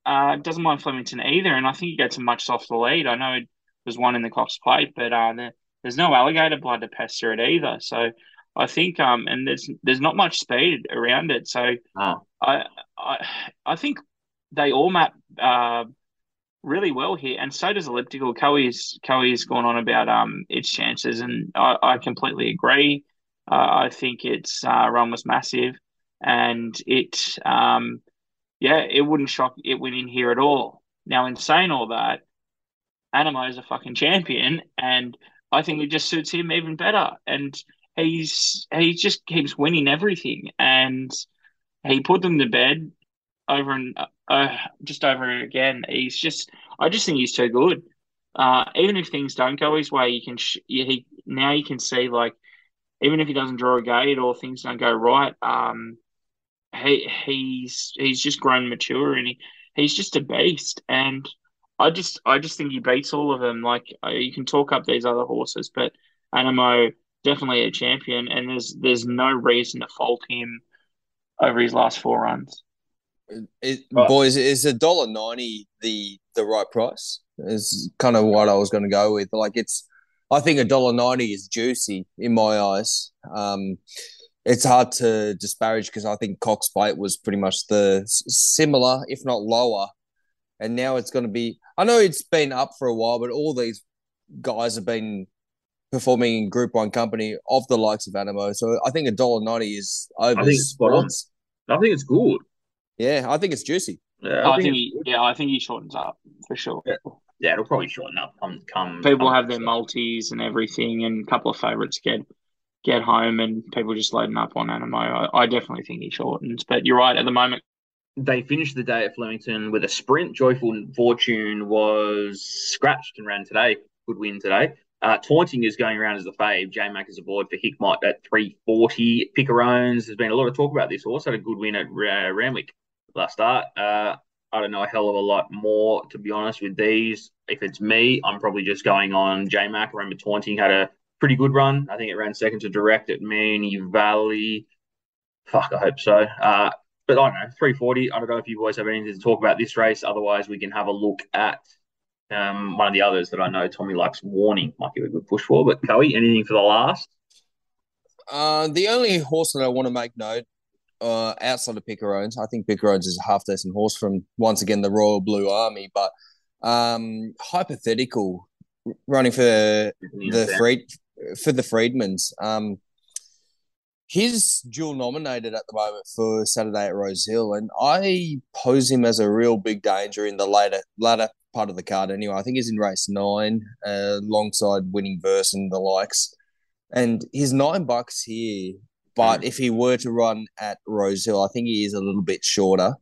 uh doesn't mind Flemington either, and I think he gets a much softer lead. I know it was one in the Cox Plate, but uh, there's no alligator blood to pester it either. So I think um, and there's there's not much speed around it. So
Oh,
I I I think they all map uh, really well here, and so does elliptical. Coey's Coey's gone on about um its chances, and I, I completely agree. Uh, I think its uh, run was massive, and it um yeah it wouldn't shock it winning here at all. Now, in saying all that, Anamoe is a fucking champion, and I think it just suits him even better. And he's he just keeps winning everything, and he put them to bed over and uh, just over again. He's just, I just think he's too good. Uh, even if things don't go his way, you can sh- he now you can see like even if he doesn't draw a gate or things don't go right, um, he he's he's just grown mature and he, he's just a beast. And I just I just think he beats all of them. Like uh, you can talk up these other horses, but Anamoe definitely a champion, and there's there's no reason to fault him over his last four runs.
It,
Right.
Boys, is a dollar ninety the the right price? Is kind of what I was going to go with. Like it's, I think a dollar ninety is juicy in my eyes. Um, it's hard to disparage because I think Cox Plate was pretty much the similar, if not lower, and now it's going to be. I know it's been up for a while, but all these guys have been performing in Group One company of the likes of Anamoe. So I think a dollar ninety is over.
I think it's spot on. I think it's good.
Yeah, I think it's juicy.
Yeah,
I,
I,
think,
think,
he, yeah, I think he shortens up for sure.
Yeah. yeah, it'll probably shorten up. Come, come.
People
come-
have their multis and everything, and a couple of favourites get get home, and people just loading up on Anamoe. I, I definitely think he shortens, but you're right. At the moment,
They finished the day at Flemington with a sprint. Joyful Fortune was scratched and ran today. Good win today. Uh, Taunting is going around as the fave. J Mac is aboard for Hickmott at 340. Picarones, there's been a lot of talk about this horse. Had a good win at uh, Randwick last start. Uh, I don't know a hell of a lot more, to be honest, with these. If it's me, I'm probably just going on J Mac. Remember, Taunting had a pretty good run. I think it ran second to direct at Moonee Valley. Fuck, I hope so. Uh, but I don't know, 340. I don't know if you boys have anything to talk about this race. Otherwise, we can have a look at um, one of the others that I know Tommy likes. Warning might give a good push for. But Coey, anything for the last?
Uh, the only horse that I want to make note uh, outside of Picarones, I think Picarones is a half decent horse from once again the Royal Blue Army, but um, hypothetical running for the Freed for the Freedmans. Um, he's dual nominated at the moment for Saturday at Rose Hill, and I pose him as a real big danger in the later latter part of the card. Anyway, I think he's in race nine, uh, alongside winning verse and the likes, and he's nine bucks here. But mm. if he were to run at Rose Hill, I think he is a little bit shorter.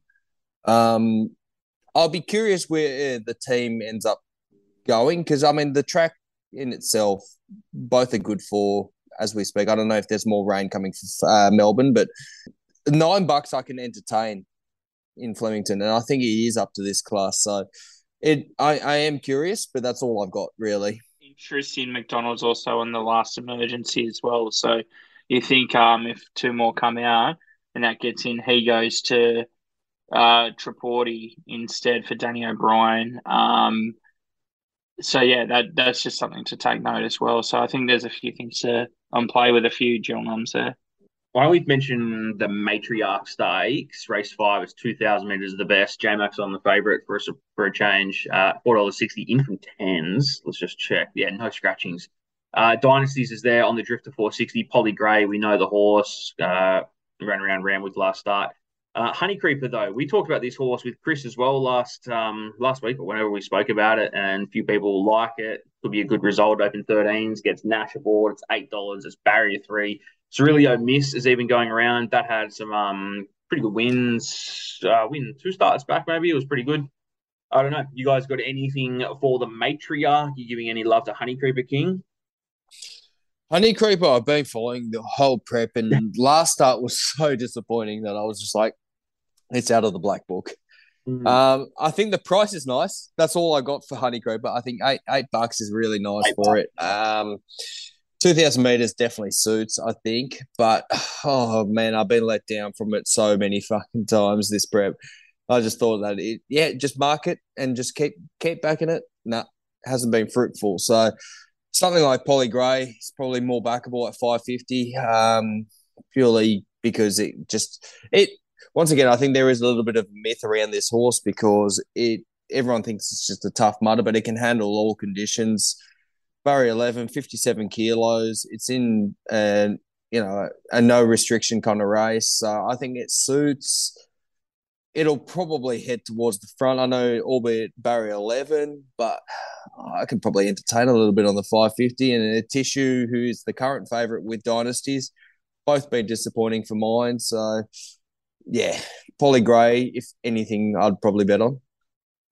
Um, I'll be curious where the team ends up going because I mean the track in itself, both are good for as we speak. I don't know if there's more rain coming for uh, Melbourne, but nine bucks I can entertain in Flemington, and I think he is up to this class. So it, I, I am curious, but that's all I've got really.
Interesting. McDonald's also on the last emergency as well. So you think um if two more come out and that gets in, he goes to uh Tripodi instead for Danny O'Brien. Um so yeah, that that's just something to take note as well. So I think there's a few things to um, play with a few noms there.
Don't we mention the Matriarch Stakes? Race five is 2,000 metres the best. J Max on the favourite for a, for a change. Uh, $4.60 in from tens. Let's just check. Yeah, no scratchings. Uh, Dynasties is there on the Drifter 460. Polly Gray, we know the horse. Uh, ran around Randwick last start. Uh, Honey Creeper, though, we talked about this horse with Chris as well last um, last week or whenever we spoke about it, and few people like it. Could be a good result. Open 13s, gets Nash aboard. It's eight dollars. It's barrier three. Cerulio Miss is even going around. That had some um, pretty good wins. Uh, win two starts back, maybe it was pretty good. I don't know. You guys got anything for the matriarch? You giving any love to Honey Creeper King?
Honey Creeper, I've been following the whole prep, and last start was so disappointing that I was just like, it's out of the black book. Mm. Um, I think the price is nice. That's all I got for Honey Creeper. I think eight eight bucks is really nice eight for bucks. it. Um, two thousand meters definitely suits. I think, but oh man, I've been let down from it so many fucking times this prep. I just thought that it, yeah, just mark it and just keep keep backing it. No, nah, hasn't been fruitful. So something like Polly Gray is probably more backable at 550, um, purely because it just it once again I think there is a little bit of myth around this horse because it everyone thinks it's just a tough mudder, but it can handle all conditions. Barrier 11, 57 kilos. It's in a, you know a no restriction kind of race. So I think it suits it'll probably head towards the front. I know, albeit barrier 11, but I can probably entertain a little bit on the 550 and a tissue who's the current favourite with dynasties. Both been disappointing for mine. So, yeah, Polly Gray, if anything, I'd probably bet on.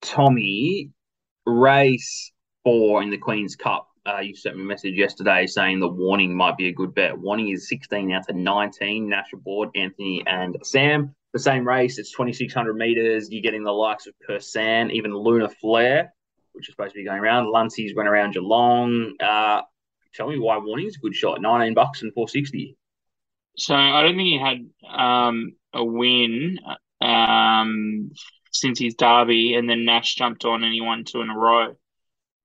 Tommy, race four in the Queen's Cup. Uh, you sent me a message yesterday saying the warning might be a good bet. Warning is 16 out to 19. Nash aboard, Anthony and Sam the same race. It's 2,600 meters. You're getting the likes of Persan, even Luna Flare, which is supposed to be going around. Luncey's went around Geelong. Uh, tell me why Warning's a good shot. 19 bucks and 460.
So I don't think he had um, a win um, since his derby, and then Nash jumped on and he won two in a row.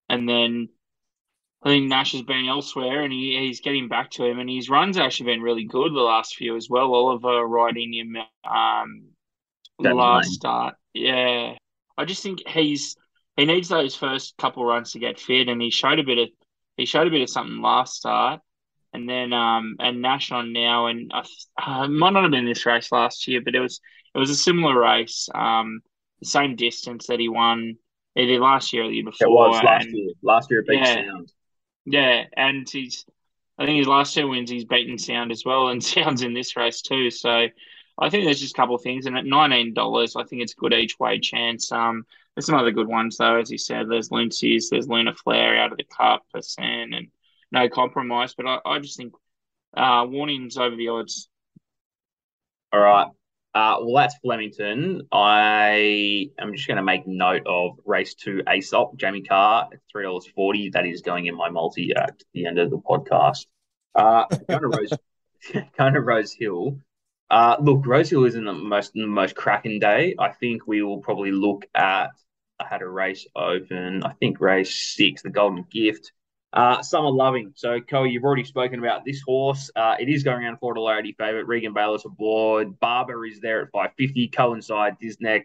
And then I think Nash has been elsewhere and he, he's getting back to him and his run's actually been really good the last few as well. Oliver riding him um the last start. Yeah. I just think he's he needs those first couple runs to get fit and he showed a bit of he showed a bit of something last start. And then um and Nash on now and I uh, might not have been this race last year, but it was it was a similar race. Um the same distance that he won either last year or the year before.
It was last and, year. Last year Big yeah, Sound.
Yeah, and he's I think his last two wins he's beaten Sound as well, and Sound's in this race too. So I think there's just a couple of things, and at nineteen dollars, I think it's a good each way chance. Um, there's some other good ones though, as you said. There's Lucy's, there's Luna Flare out of the Cup, Persan, and no compromise. But I, I just think uh, warnings over the odds.
All right. Uh, well, that's Flemington. I am just going to make note of race two Aesop, Jamie Kah, three dollars forty. That is going in my multi at the end of the podcast. Uh, going to Rose, going to Rose Hill. Uh, look, Rose Hill isn't the most the most cracking day. I think we will probably look at. I had a race open. I think race six, the Golden Gift. Uh, Summer Loving. So, Cole, you've already spoken about this horse. Uh, it is going around four dollar eighty favorite. Regan Bayliss aboard. Barber is there at five fifty. Coincide, Disneck.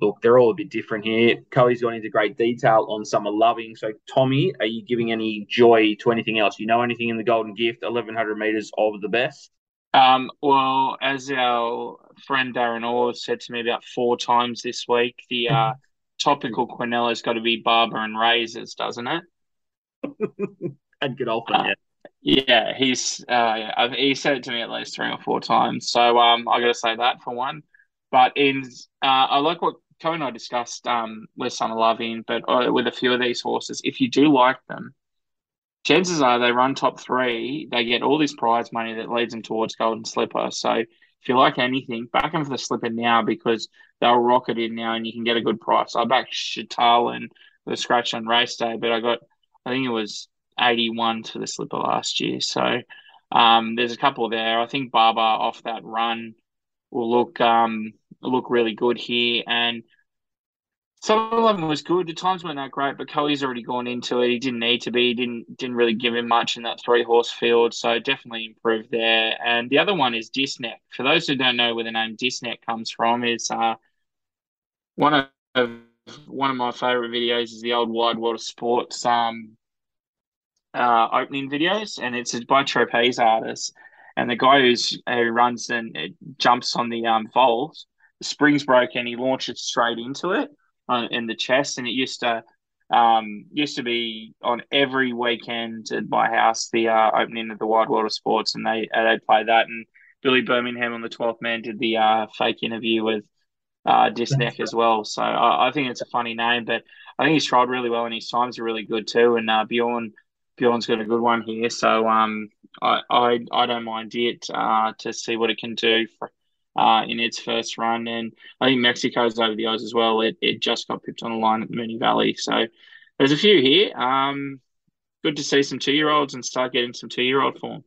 Look, they're all a bit different here. Coey's gone into great detail on Summer Loving. So, Tommy, are you giving any joy to anything else? You know anything in the Golden Gift? Eleven hundred meters of the best.
Um, well, as our friend Darren Orr said to me about four times this week, the uh, topical Quinella has got to be Barber and Razors, doesn't it?
and Godolphin, uh,
yeah. Yeah, he's uh, he said it to me at least three or four times. So um, I got to say that for one. But in uh, I like what Co and I discussed um with Summer Loving, but uh, with a few of these horses, if you do like them, chances are they run top three, they get all this prize money that leads them towards Golden Slipper. So if you like anything, back them for the Slipper now because they'll rocket in now and you can get a good price. I backed Chatal the scratch on race day, but I got I think it was 81 to the slipper last year. So um, there's a couple there. I think Barber off that run will look um, look really good here. And some of them was good. The times weren't that great, but Kelly's already gone into it. He didn't need to be. He didn't didn't really give him much in that three horse field. So definitely improved there. And the other one is Disneck. For those who don't know where the name Disneck comes from, is uh, one of one of my favorite videos is the old Wide World of Sports um, uh, opening videos, and it's by trapeze artists. And the guy who's who runs and jumps on the um, vault, the springs broke, and he launches straight into it on, in the chest. And it used to um, used to be on every weekend at my house the uh, opening of the Wide World of Sports, and they uh, they play that. And Billy Birmingham on the twelfth man did the uh, fake interview with uh, Disneck as well. So I, I, think it's a funny name, but I think he's tried really well and his times are really good too. And uh, Bjorn Bjorn's got a good one here, so um, I, I I don't mind it uh, to see what it can do for, uh, in its first run. And I think Mexico's over the eyes as well. It, it just got pipped on the line at the Moonee Valley, so there's a few here. Um, good to see some two year olds and start getting some two year old form.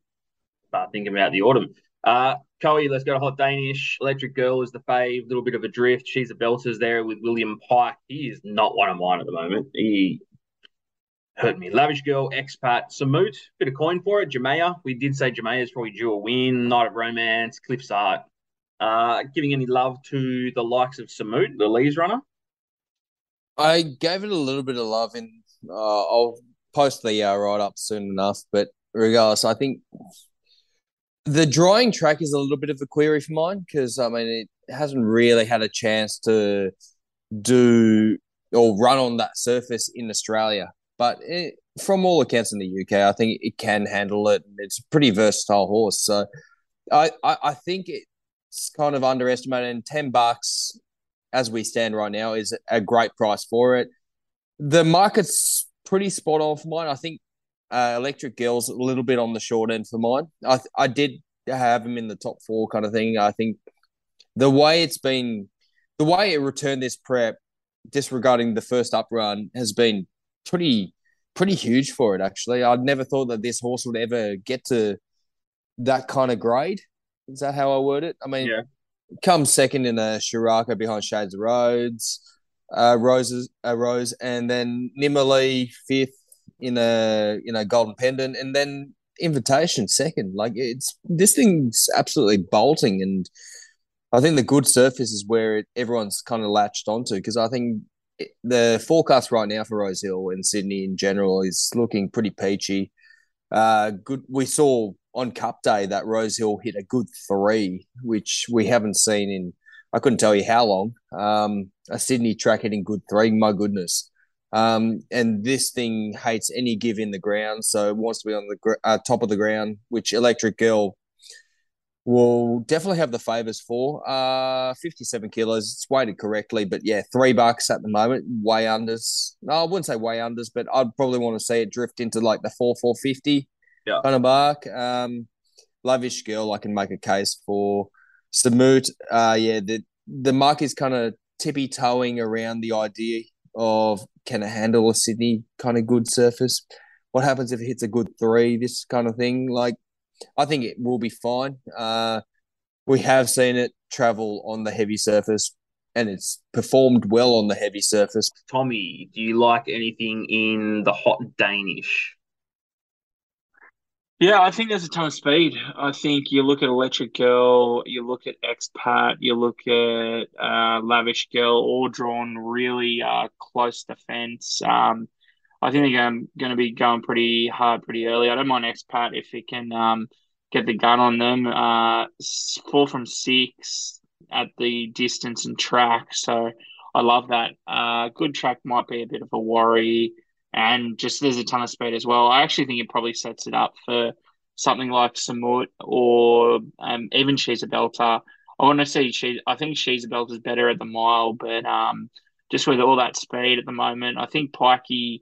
Start thinking about the autumn. Uh, Coey, let's go to Hot Danish. Electric Girl is the fave. Little bit of a drift. She's a belters there with William Pike. He is not one of mine at the moment. He hurt me. Lavish Girl, Expat, Samut, bit of coin for it. Jamea, we did say Jamea is probably due a win. Night of Romance, Cliff's Art. Uh, giving any love to the likes of Samut, the Lees runner?
I gave it a little bit of love, and uh, I'll post the uh, write up soon enough. But regardless, I think the drawing track is a little bit of a query for mine because I mean it hasn't really had a chance to do or run on that surface in Australia. But it, from all accounts in the UK, I think it can handle it. It's a pretty versatile horse. So I, I, I think it's kind of underestimated. And 10 bucks as we stand right now is a great price for it. The market's pretty spot on for mine. I think uh, Electric Girl's a little bit on the short end for mine. I I did have him in the top four kind of thing. I think the way it's been, the way it returned this prep, disregarding the first up run, has been pretty pretty huge for it. Actually, I'd never thought that this horse would ever get to that kind of grade. Is that how I word it? I mean, yeah. come second in a Sheraco behind Shades of Rhodes, uh, Roses, uh, Rose, and then Nimalee fifth in a you know Golden Pendant, and then Invitation second. Like it's this thing's absolutely bolting, and I think the good surface is where it, everyone's kind of latched onto because I think the forecast right now for Rose Hill and Sydney in general is looking pretty peachy. Uh, good. We saw on Cup Day that Rose Hill hit a good three, which we haven't seen in I couldn't tell you how long. Um, a Sydney track hitting good three, my goodness. Um, and this thing hates any give in the ground, so it wants to be on the uh, top of the ground, which Electric Girl will definitely have the favors for. Uh, 57 kilos. It's weighted correctly, but yeah, three bucks at the moment. Way unders. No, I wouldn't say way unders, but I'd probably want to see it drift into like the four, 450 yeah. kind of mark. Um, Lavish Girl, I can make a case for. Samut, uh, yeah, the the mark is kind of tippy toeing around the idea of can it handle a Sydney kind of good surface? What happens if it hits a good three? This kind of thing. Like, I think it will be fine. Uh, we have seen it travel on the heavy surface and it's performed well on the heavy surface.
Tommy, do you like anything in the hot Danish?
Yeah, I think there's a ton of speed. I think you look at Electric Girl, you look at Expat, you look at uh, Lavish Girl, all drawn really uh, close to fence. Um, I think they're going to be going pretty hard pretty early. I don't mind Expat if it can um, get the gun on them. Uh, four from six at the distance and track, so I love that. Uh, good track might be a bit of a worry and just there's a ton of speed as well. I actually think it probably sets it up for something like Samut or um, even She's a Belter. I want to see she. I think She's a Belter is better at the mile, but um, just with all that speed at the moment, I think Pikey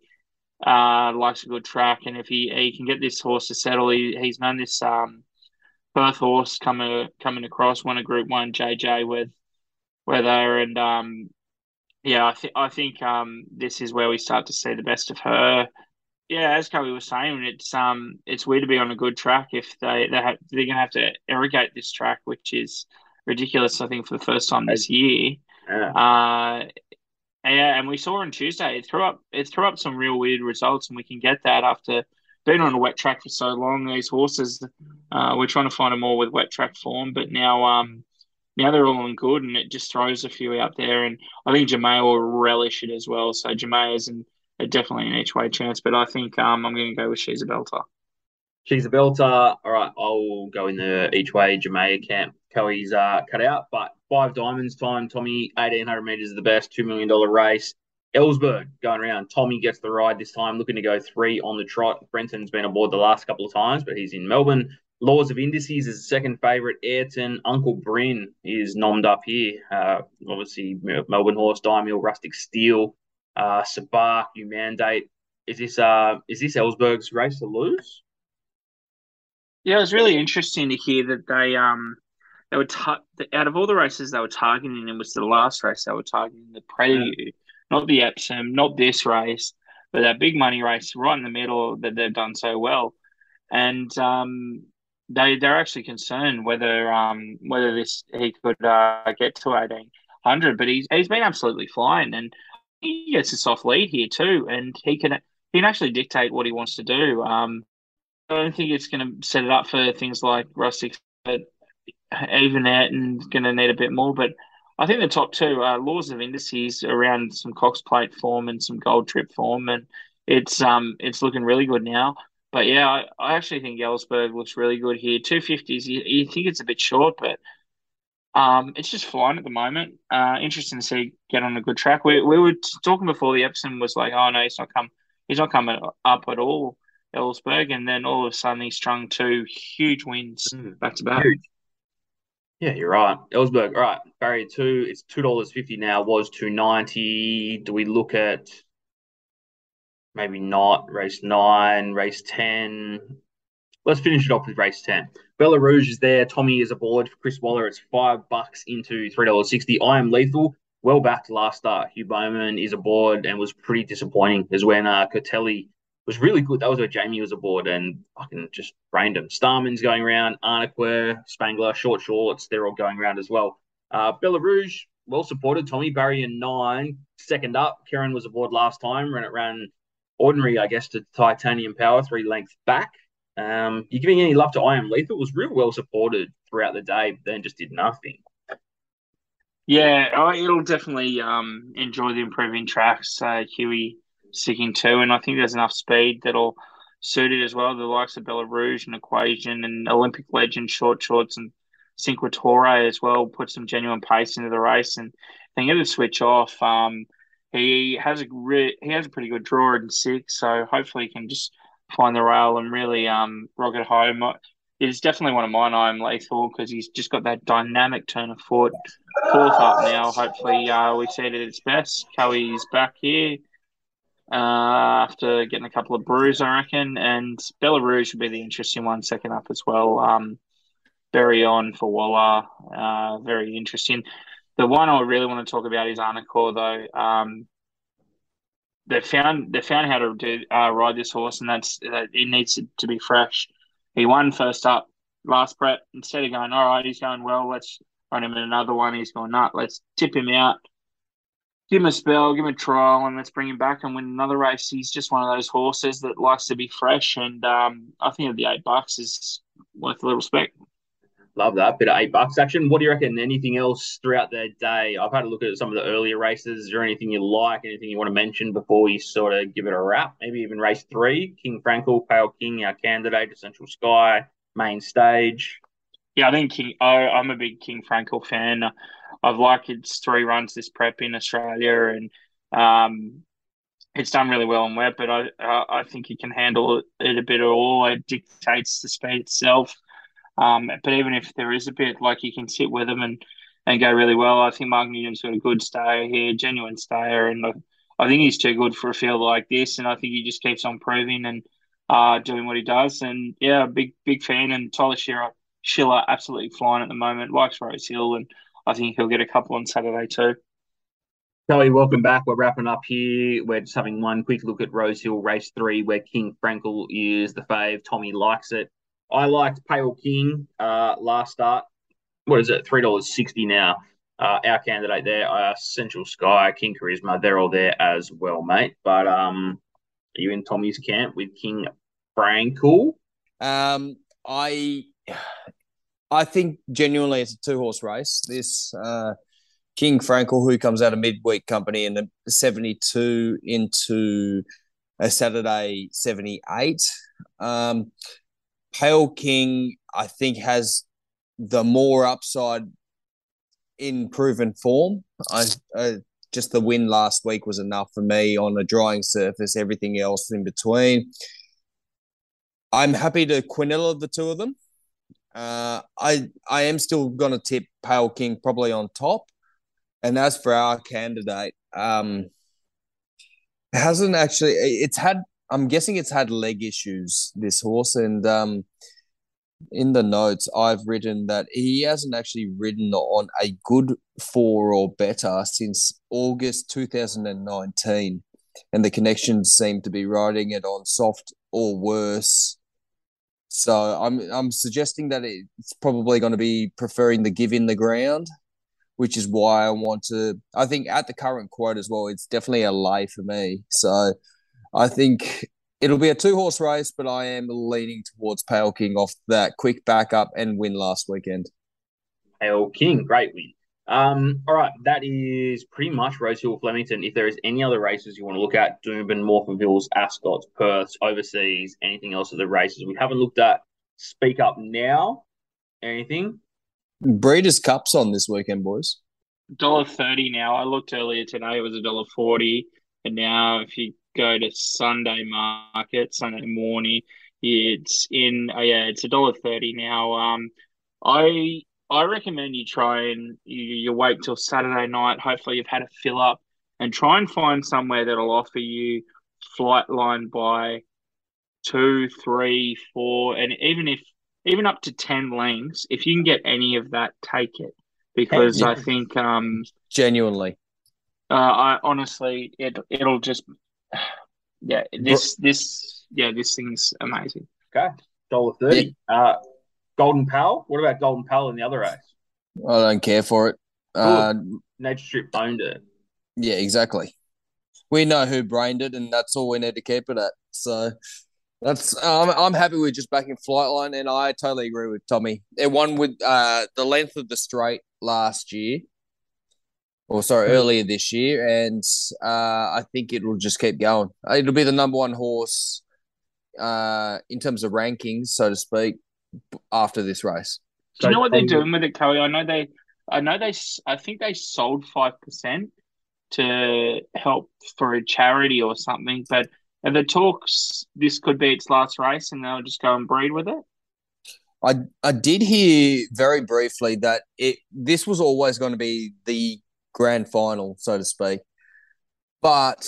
uh, likes a good track, and if he, he can get this horse to settle, he, he's known this um, Perth horse coming coming across, won a Group One JJ with Weather, and um, yeah, I think I think um, this is where we start to see the best of her. Yeah, as Kelly was saying, it's um it's weird to be on a good track if they they have, they're gonna have to irrigate this track, which is ridiculous. I think for the first time this year. Yeah. Uh, yeah, and we saw on Tuesday it threw up it threw up some real weird results, and we can get that after being on a wet track for so long. These horses, uh, we're trying to find them all with wet track form, but now um now they're all in good, and it just throws a few out there. And I think Jamea will relish it as well. So Jamea is definitely an each way chance, but I think um, I'm going to go with She's a Belter.
She's a belter. All right, I'll go in the each way Jamea camp. Kelly's uh, cut out, but five diamonds time. Tommy, 1800 meters is the best, $2 million race. Ellsberg going around. Tommy gets the ride this time, looking to go three on the trot. Brenton's been aboard the last couple of times, but he's in Melbourne. Laws of Indices is the second favourite. Ayrton, Uncle Bryn is nommed up here. Uh, obviously, Melbourne Horse, Daimiel, Rustic Steel, uh, Sabar, you mandate. Is this uh is this Ellsberg's race to lose?
Yeah, it was really interesting to hear that they um they were ta- out of all the races they were targeting, it was the last race they were targeting the Prelude, yeah. not the Epsom, not this race, but that big money race right in the middle that they've done so well. And um, they they're actually concerned whether um whether this he could uh, get to eighteen hundred, but he's he's been absolutely flying, and he gets a soft lead here too, and he can he can actually dictate what he wants to do. Um, I don't think it's going to set it up for things like Rustic, but even out and going to need a bit more. But I think the top two are laws of indices around some Cox Plate form and some Gold Trip form, and it's um it's looking really good now. But yeah, I, I actually think Ellsberg looks really good here. Two fifties, you, you think it's a bit short, but um, it's just flying at the moment. Uh, interesting to see get on a good track. We we were talking before the Epsom was like, oh no, he's not come, he's not coming up at all, Ellsberg, and then all of a sudden he strung two huge wins mm, back to back.
Yeah, you're right. Ellsberg, all right. Barrier two, it's two dollars fifty now. Was two ninety. Do we look at maybe not. Race nine, race 10. Let's finish it off with race 10. Bella Rouge is there. Tommy is aboard. For Chris Waller, it's five bucks into $3.60. I am lethal. Well back to last start. Hugh Bowman is aboard and was pretty disappointing. Is when uh, Cotelli was really good. That was where Jamie was aboard and fucking just brained him. Starman's going around, Arnequer, Spangler, Short Shorts, they're all going around as well. Uh, Bella Rouge, well supported. Tommy Berry in nine, second up, Kerrin was aboard last time, ran it ran ordinary, I guess, to titanium power, three lengths back. Um, you're giving any love to I Am Lethal? Was real well supported throughout the day, but then just did nothing.
Yeah, oh, it'll definitely um, enjoy the improving tracks. Uh, Huey sticking to, and I think there's enough speed that'll suit it as well. The likes of Bella Rouge and Equation and Olympic legend Short Shorts and Cinquetorre as well put some genuine pace into the race, and they get to switch off. Um, he has a re- he has a pretty good draw in six, so hopefully he can just find the rail and really um rock it home. It's definitely one of mine. I'm lethal because he's just got that dynamic turn of foot. Fourth up now. Hopefully uh, we see it at its best. Kelly's back here uh, after getting a couple of brews, I reckon. And Belarus should be the interesting one, second up as well. Um, very on for Waller. Uh, very interesting. The one I really want to talk about is Arnacore, though. Um, they found they found how to do uh, ride this horse, and that's that it needs to, be fresh. He won first up last prep. Instead of going, all right, he's going well, let's run him in another one. He's going, nut, let's tip him out, give him a spell, give him a trial, and let's bring him back and win another race. He's just one of those horses that likes to be fresh, and um, I think the eight bucks is worth a little respect.
Love that bit of eight bucks action. What do you reckon? Anything else throughout the day? I've had a look at some of the earlier races. Is there anything you like? Anything you want to mention before you sort of give it a wrap? Maybe even race three, King Frankel, Pale King, our candidate, Essential Sky, main stage.
Yeah, I think King. I, I'm a big King Frankel fan. I've liked its three runs this prep in Australia, and um, it's done really well in wet. But I I think it can handle it a bit at all. It dictates the speed itself. Um, but even if there is a bit, like you can sit with them and, and go really well. I think Mark Newton's got a good stayer here, genuine stayer, and I think he's too good for a field like this. And I think he just keeps on proving and uh, doing what he does. And yeah, big big fan. And Tyler Schiller, Schiller absolutely flying at the moment. Likes Rose Hill, and I think he'll get a couple on Saturday too.
Kelly, welcome back. We're wrapping up here. We're just having one quick look at Rose Hill race three, where King Frankel is the fave. Tommy likes it. I liked Pale King uh, last start. What is it? Three dollars sixty now. Uh, our candidate there, uh, Central Sky, King Charisma, they're all there as well, mate. But um, are you in Tommy's camp with King Frankel?
Um, I, I think genuinely it's a two horse race. This uh, King Frankel, who comes out of midweek company in the seventy two into a Saturday seventy eight. Um, Pale King, I think, has the more upside in proven form. I, just the win last week was enough for me on a drying surface. Everything else in between. I'm happy to quinella the two of them. Uh, I I am still going to tip Pale King probably on top. And as for our candidate, um, hasn't actually. It's had I'm guessing it's had leg issues, this horse. And um, in the notes, I've written that he hasn't actually ridden on a good four or better since August 2019. And the connections seem to be riding it on soft or worse. So I'm I'm suggesting that it's probably going to be preferring the give in the ground, which is why I want to. I think at the current quote as well, it's definitely a lay for me. So I think it'll be a two horse race, but I am leaning towards Pale King off that quick backup and win last weekend.
Pale King, great win. Um, all right, that is pretty much Rosehill Flemington. If there is any other races you want to look at, Doomben, Morecambe Hills, Ascot, Perth, overseas, anything else of the races we haven't looked at, speak up now. Anything?
Breeders' Cups on this weekend, boys.
Dollar thirty now. I looked earlier today; it was a dollar forty, and now if you go to Sunday market, Sunday morning. It's in oh yeah, it's a dollar thirty now. Um, I I recommend you try and you, you wait till Saturday night. Hopefully, you've had a fill up and try and find somewhere that'll offer you Flightline by two, three, four, and even if even up to ten lengths. If you can get any of that, take it because yeah. I think um
genuinely.
Uh, I honestly, it it'll just yeah, this this yeah, this thing's amazing.
Okay, dollar thirty. Yeah. Uh, Golden Pal. What about Golden Pal in the other race?
I don't care for it. Uh,
Nature Strip owned it.
Yeah, exactly. We know who brained it, and that's all we need to keep it at. So that's um, I'm happy with just backing Flightline, and I totally agree with Tommy. It won with uh, the length of the straight last year, or sorry, hmm. earlier this year, and uh, I think it will just keep going. It'll be the number one horse uh, in terms of rankings, so to speak, after this race.
Do you know what they're doing with it, Kelly? I know they, I know they, I think they sold five percent to help for a charity or something. But are the talks this could be its last race, and they'll just go and breed with it?
I I did hear very briefly that it this was always going to be the grand final, so to speak. But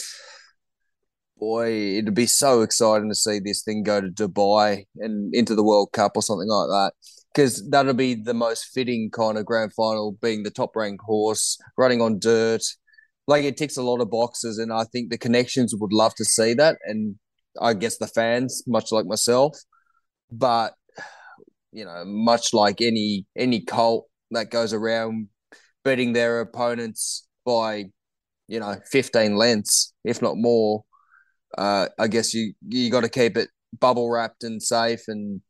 boy, it'd be so exciting to see this thing go to Dubai and into the World Cup or something like that. because that'll be the most fitting kind of grand final, being the top ranked horse running on dirt. Like it ticks a lot of boxes, and I think the connections would love to see that, and I guess the fans, much like myself, but you know, much like any any cult that goes around beating their opponents by you know 15 lengths, if not more. Uh, I guess you you got to keep it bubble wrapped and safe and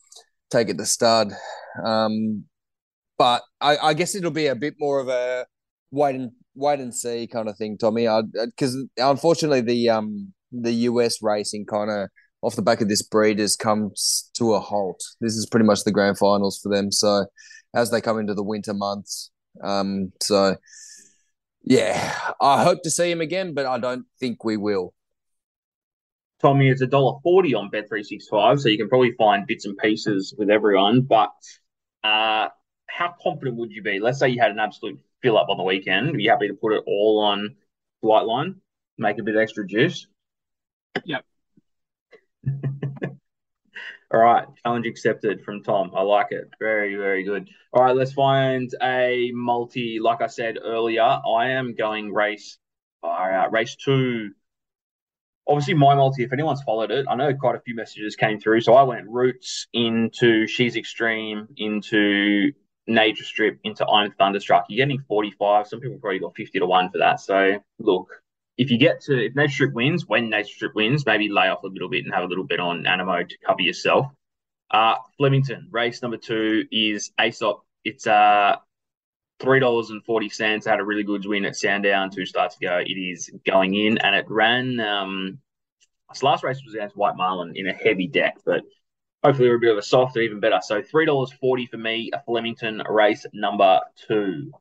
take it to stud. Um, but I, I, guess it'll be a bit more of a wait and wait and see kind of thing, Tommy. Because unfortunately, the um the US racing kind of off the back of this breeders comes to a halt. This is pretty much the grand finals for them. So as they come into the winter months, um, so yeah, I hope to see him again, but I don't think we will.
Tommy, it's a dollar forty on Bet three six five, so you can probably find bits and pieces with everyone. But uh, how confident would you be? Let's say you had an absolute fill up on the weekend. Are you happy to put it all on Flightline, make a bit extra juice?
Yep.
All right, challenge accepted from Tom. I like it. Very, very good. All right, let's find a multi. Like I said earlier, I am going race. Right, race two. Obviously, my multi. If anyone's followed it, I know quite a few messages came through. So I went roots into She's Extreme into Nature Strip into I'm Thunderstruck. You're getting 45. Some people probably got 50 to one for that. So look, if you get to if Nature Strip wins, when Nature Strip wins, maybe lay off a little bit and have a little bit on Animo to cover yourself. Uh, Flemington race number two is Aesop. It's uh three dollars and forty cents. Had a really good win at Sandown two starts ago. It is going in, and it ran. Um, its last race was against White Marlin in a heavy deck, but hopefully we're a bit of a softer, even better. So three dollars forty for me. A Flemington race number two.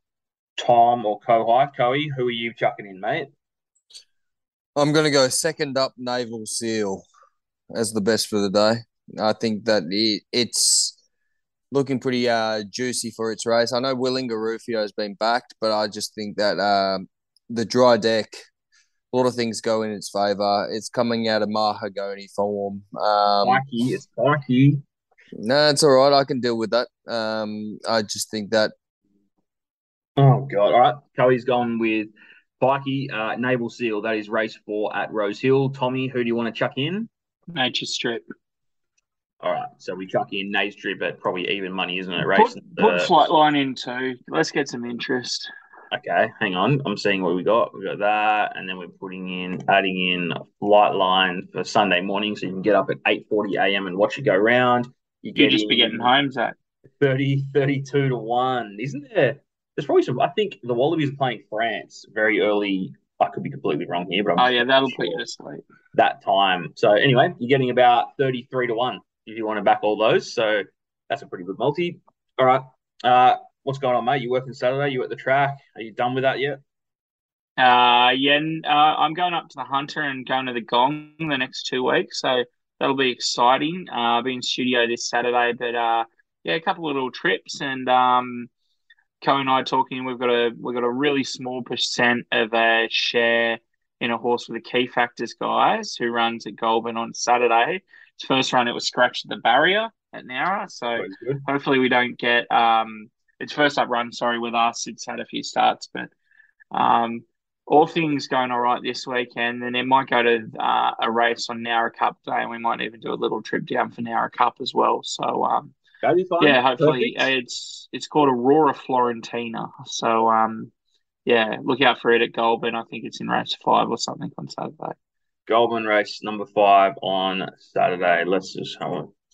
Tom or Kohai, Coe, who are you chucking in, mate?
I'm going to go second up Naval Seal as the best for the day. I think that it, it's looking pretty uh, juicy for its race. I know Willinga Rufio has been backed, but I just think that um, the dry deck, a lot of things go in its favour. It's coming out of mahogany form. Um,
it's spiky.
No, it's all right. I can deal with that. Um, I just think that.
Oh God! All right, Coey's gone with Pikey, uh, Naval Seal, that is race four at Rose Hill. Tommy, who do you want to chuck in?
Nature Strip.
All right, so we chuck in Nature Strip at probably even money, isn't it? Race
put, put Flightline in too. Let's get some interest.
Okay, hang on. I'm seeing what we got. We got that, and then we're putting in, adding in Flightline for Sunday morning, so you can get up at 8:40 a.m. and watch it go round.
You get just be getting home, Zach.
30, 32 to one, isn't there? There's probably some. I think the Wallabies are playing France very early. I could be completely wrong here, but I'm
oh yeah, that'll put you to sleep
that time. So anyway, you're getting about thirty-three to one if you want to back all those. So that's a pretty good multi. All right, uh, what's going on, mate? You working Saturday? You at the track? Are you done with that yet?
Uh, yeah, uh, I'm going up to the Hunter and going to the Gong the next two weeks, so that'll be exciting. Uh, I'll be in studio this Saturday, but uh, yeah, a couple of little trips and um, Co and I talking, we've got a we've got a really small percent of a share in a horse with the key factors guys who runs at Goulburn on Saturday. Its first run it was scratched at the barrier at Nowra, So hopefully we don't get um its first up run, sorry, with us. It's had a few starts, but um all things going all right this weekend, then it might go to uh, a race on Nowra Cup day, and we might even do a little trip down for Nowra Cup as well. So um,
That'd be fun.
Yeah, hopefully Perfect. it's it's called Aurora Florentina. So um, yeah, look out for it at Goulburn. I think it's in race five or something on Saturday.
Goulburn race number five on Saturday. Let's just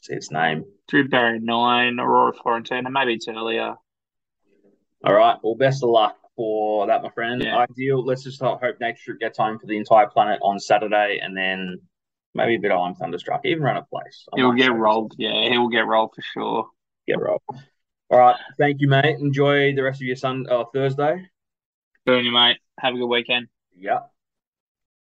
see its name.
Drew Barry nine, Aurora Florentina. Maybe it's earlier.
All right. Well, best of luck for that, my friend. Yeah. Ideal. Let's just hope Nature gets home for the entire planet on Saturday, and then maybe a bit of I'm Thunderstruck, even run a place.
He'll get rolled. Yeah, he will get rolled for sure.
Get rolled. All right. Thank you, mate. Enjoy the rest of your Sun uh, Thursday.
Burn you, mate. Have a good weekend.
Yep.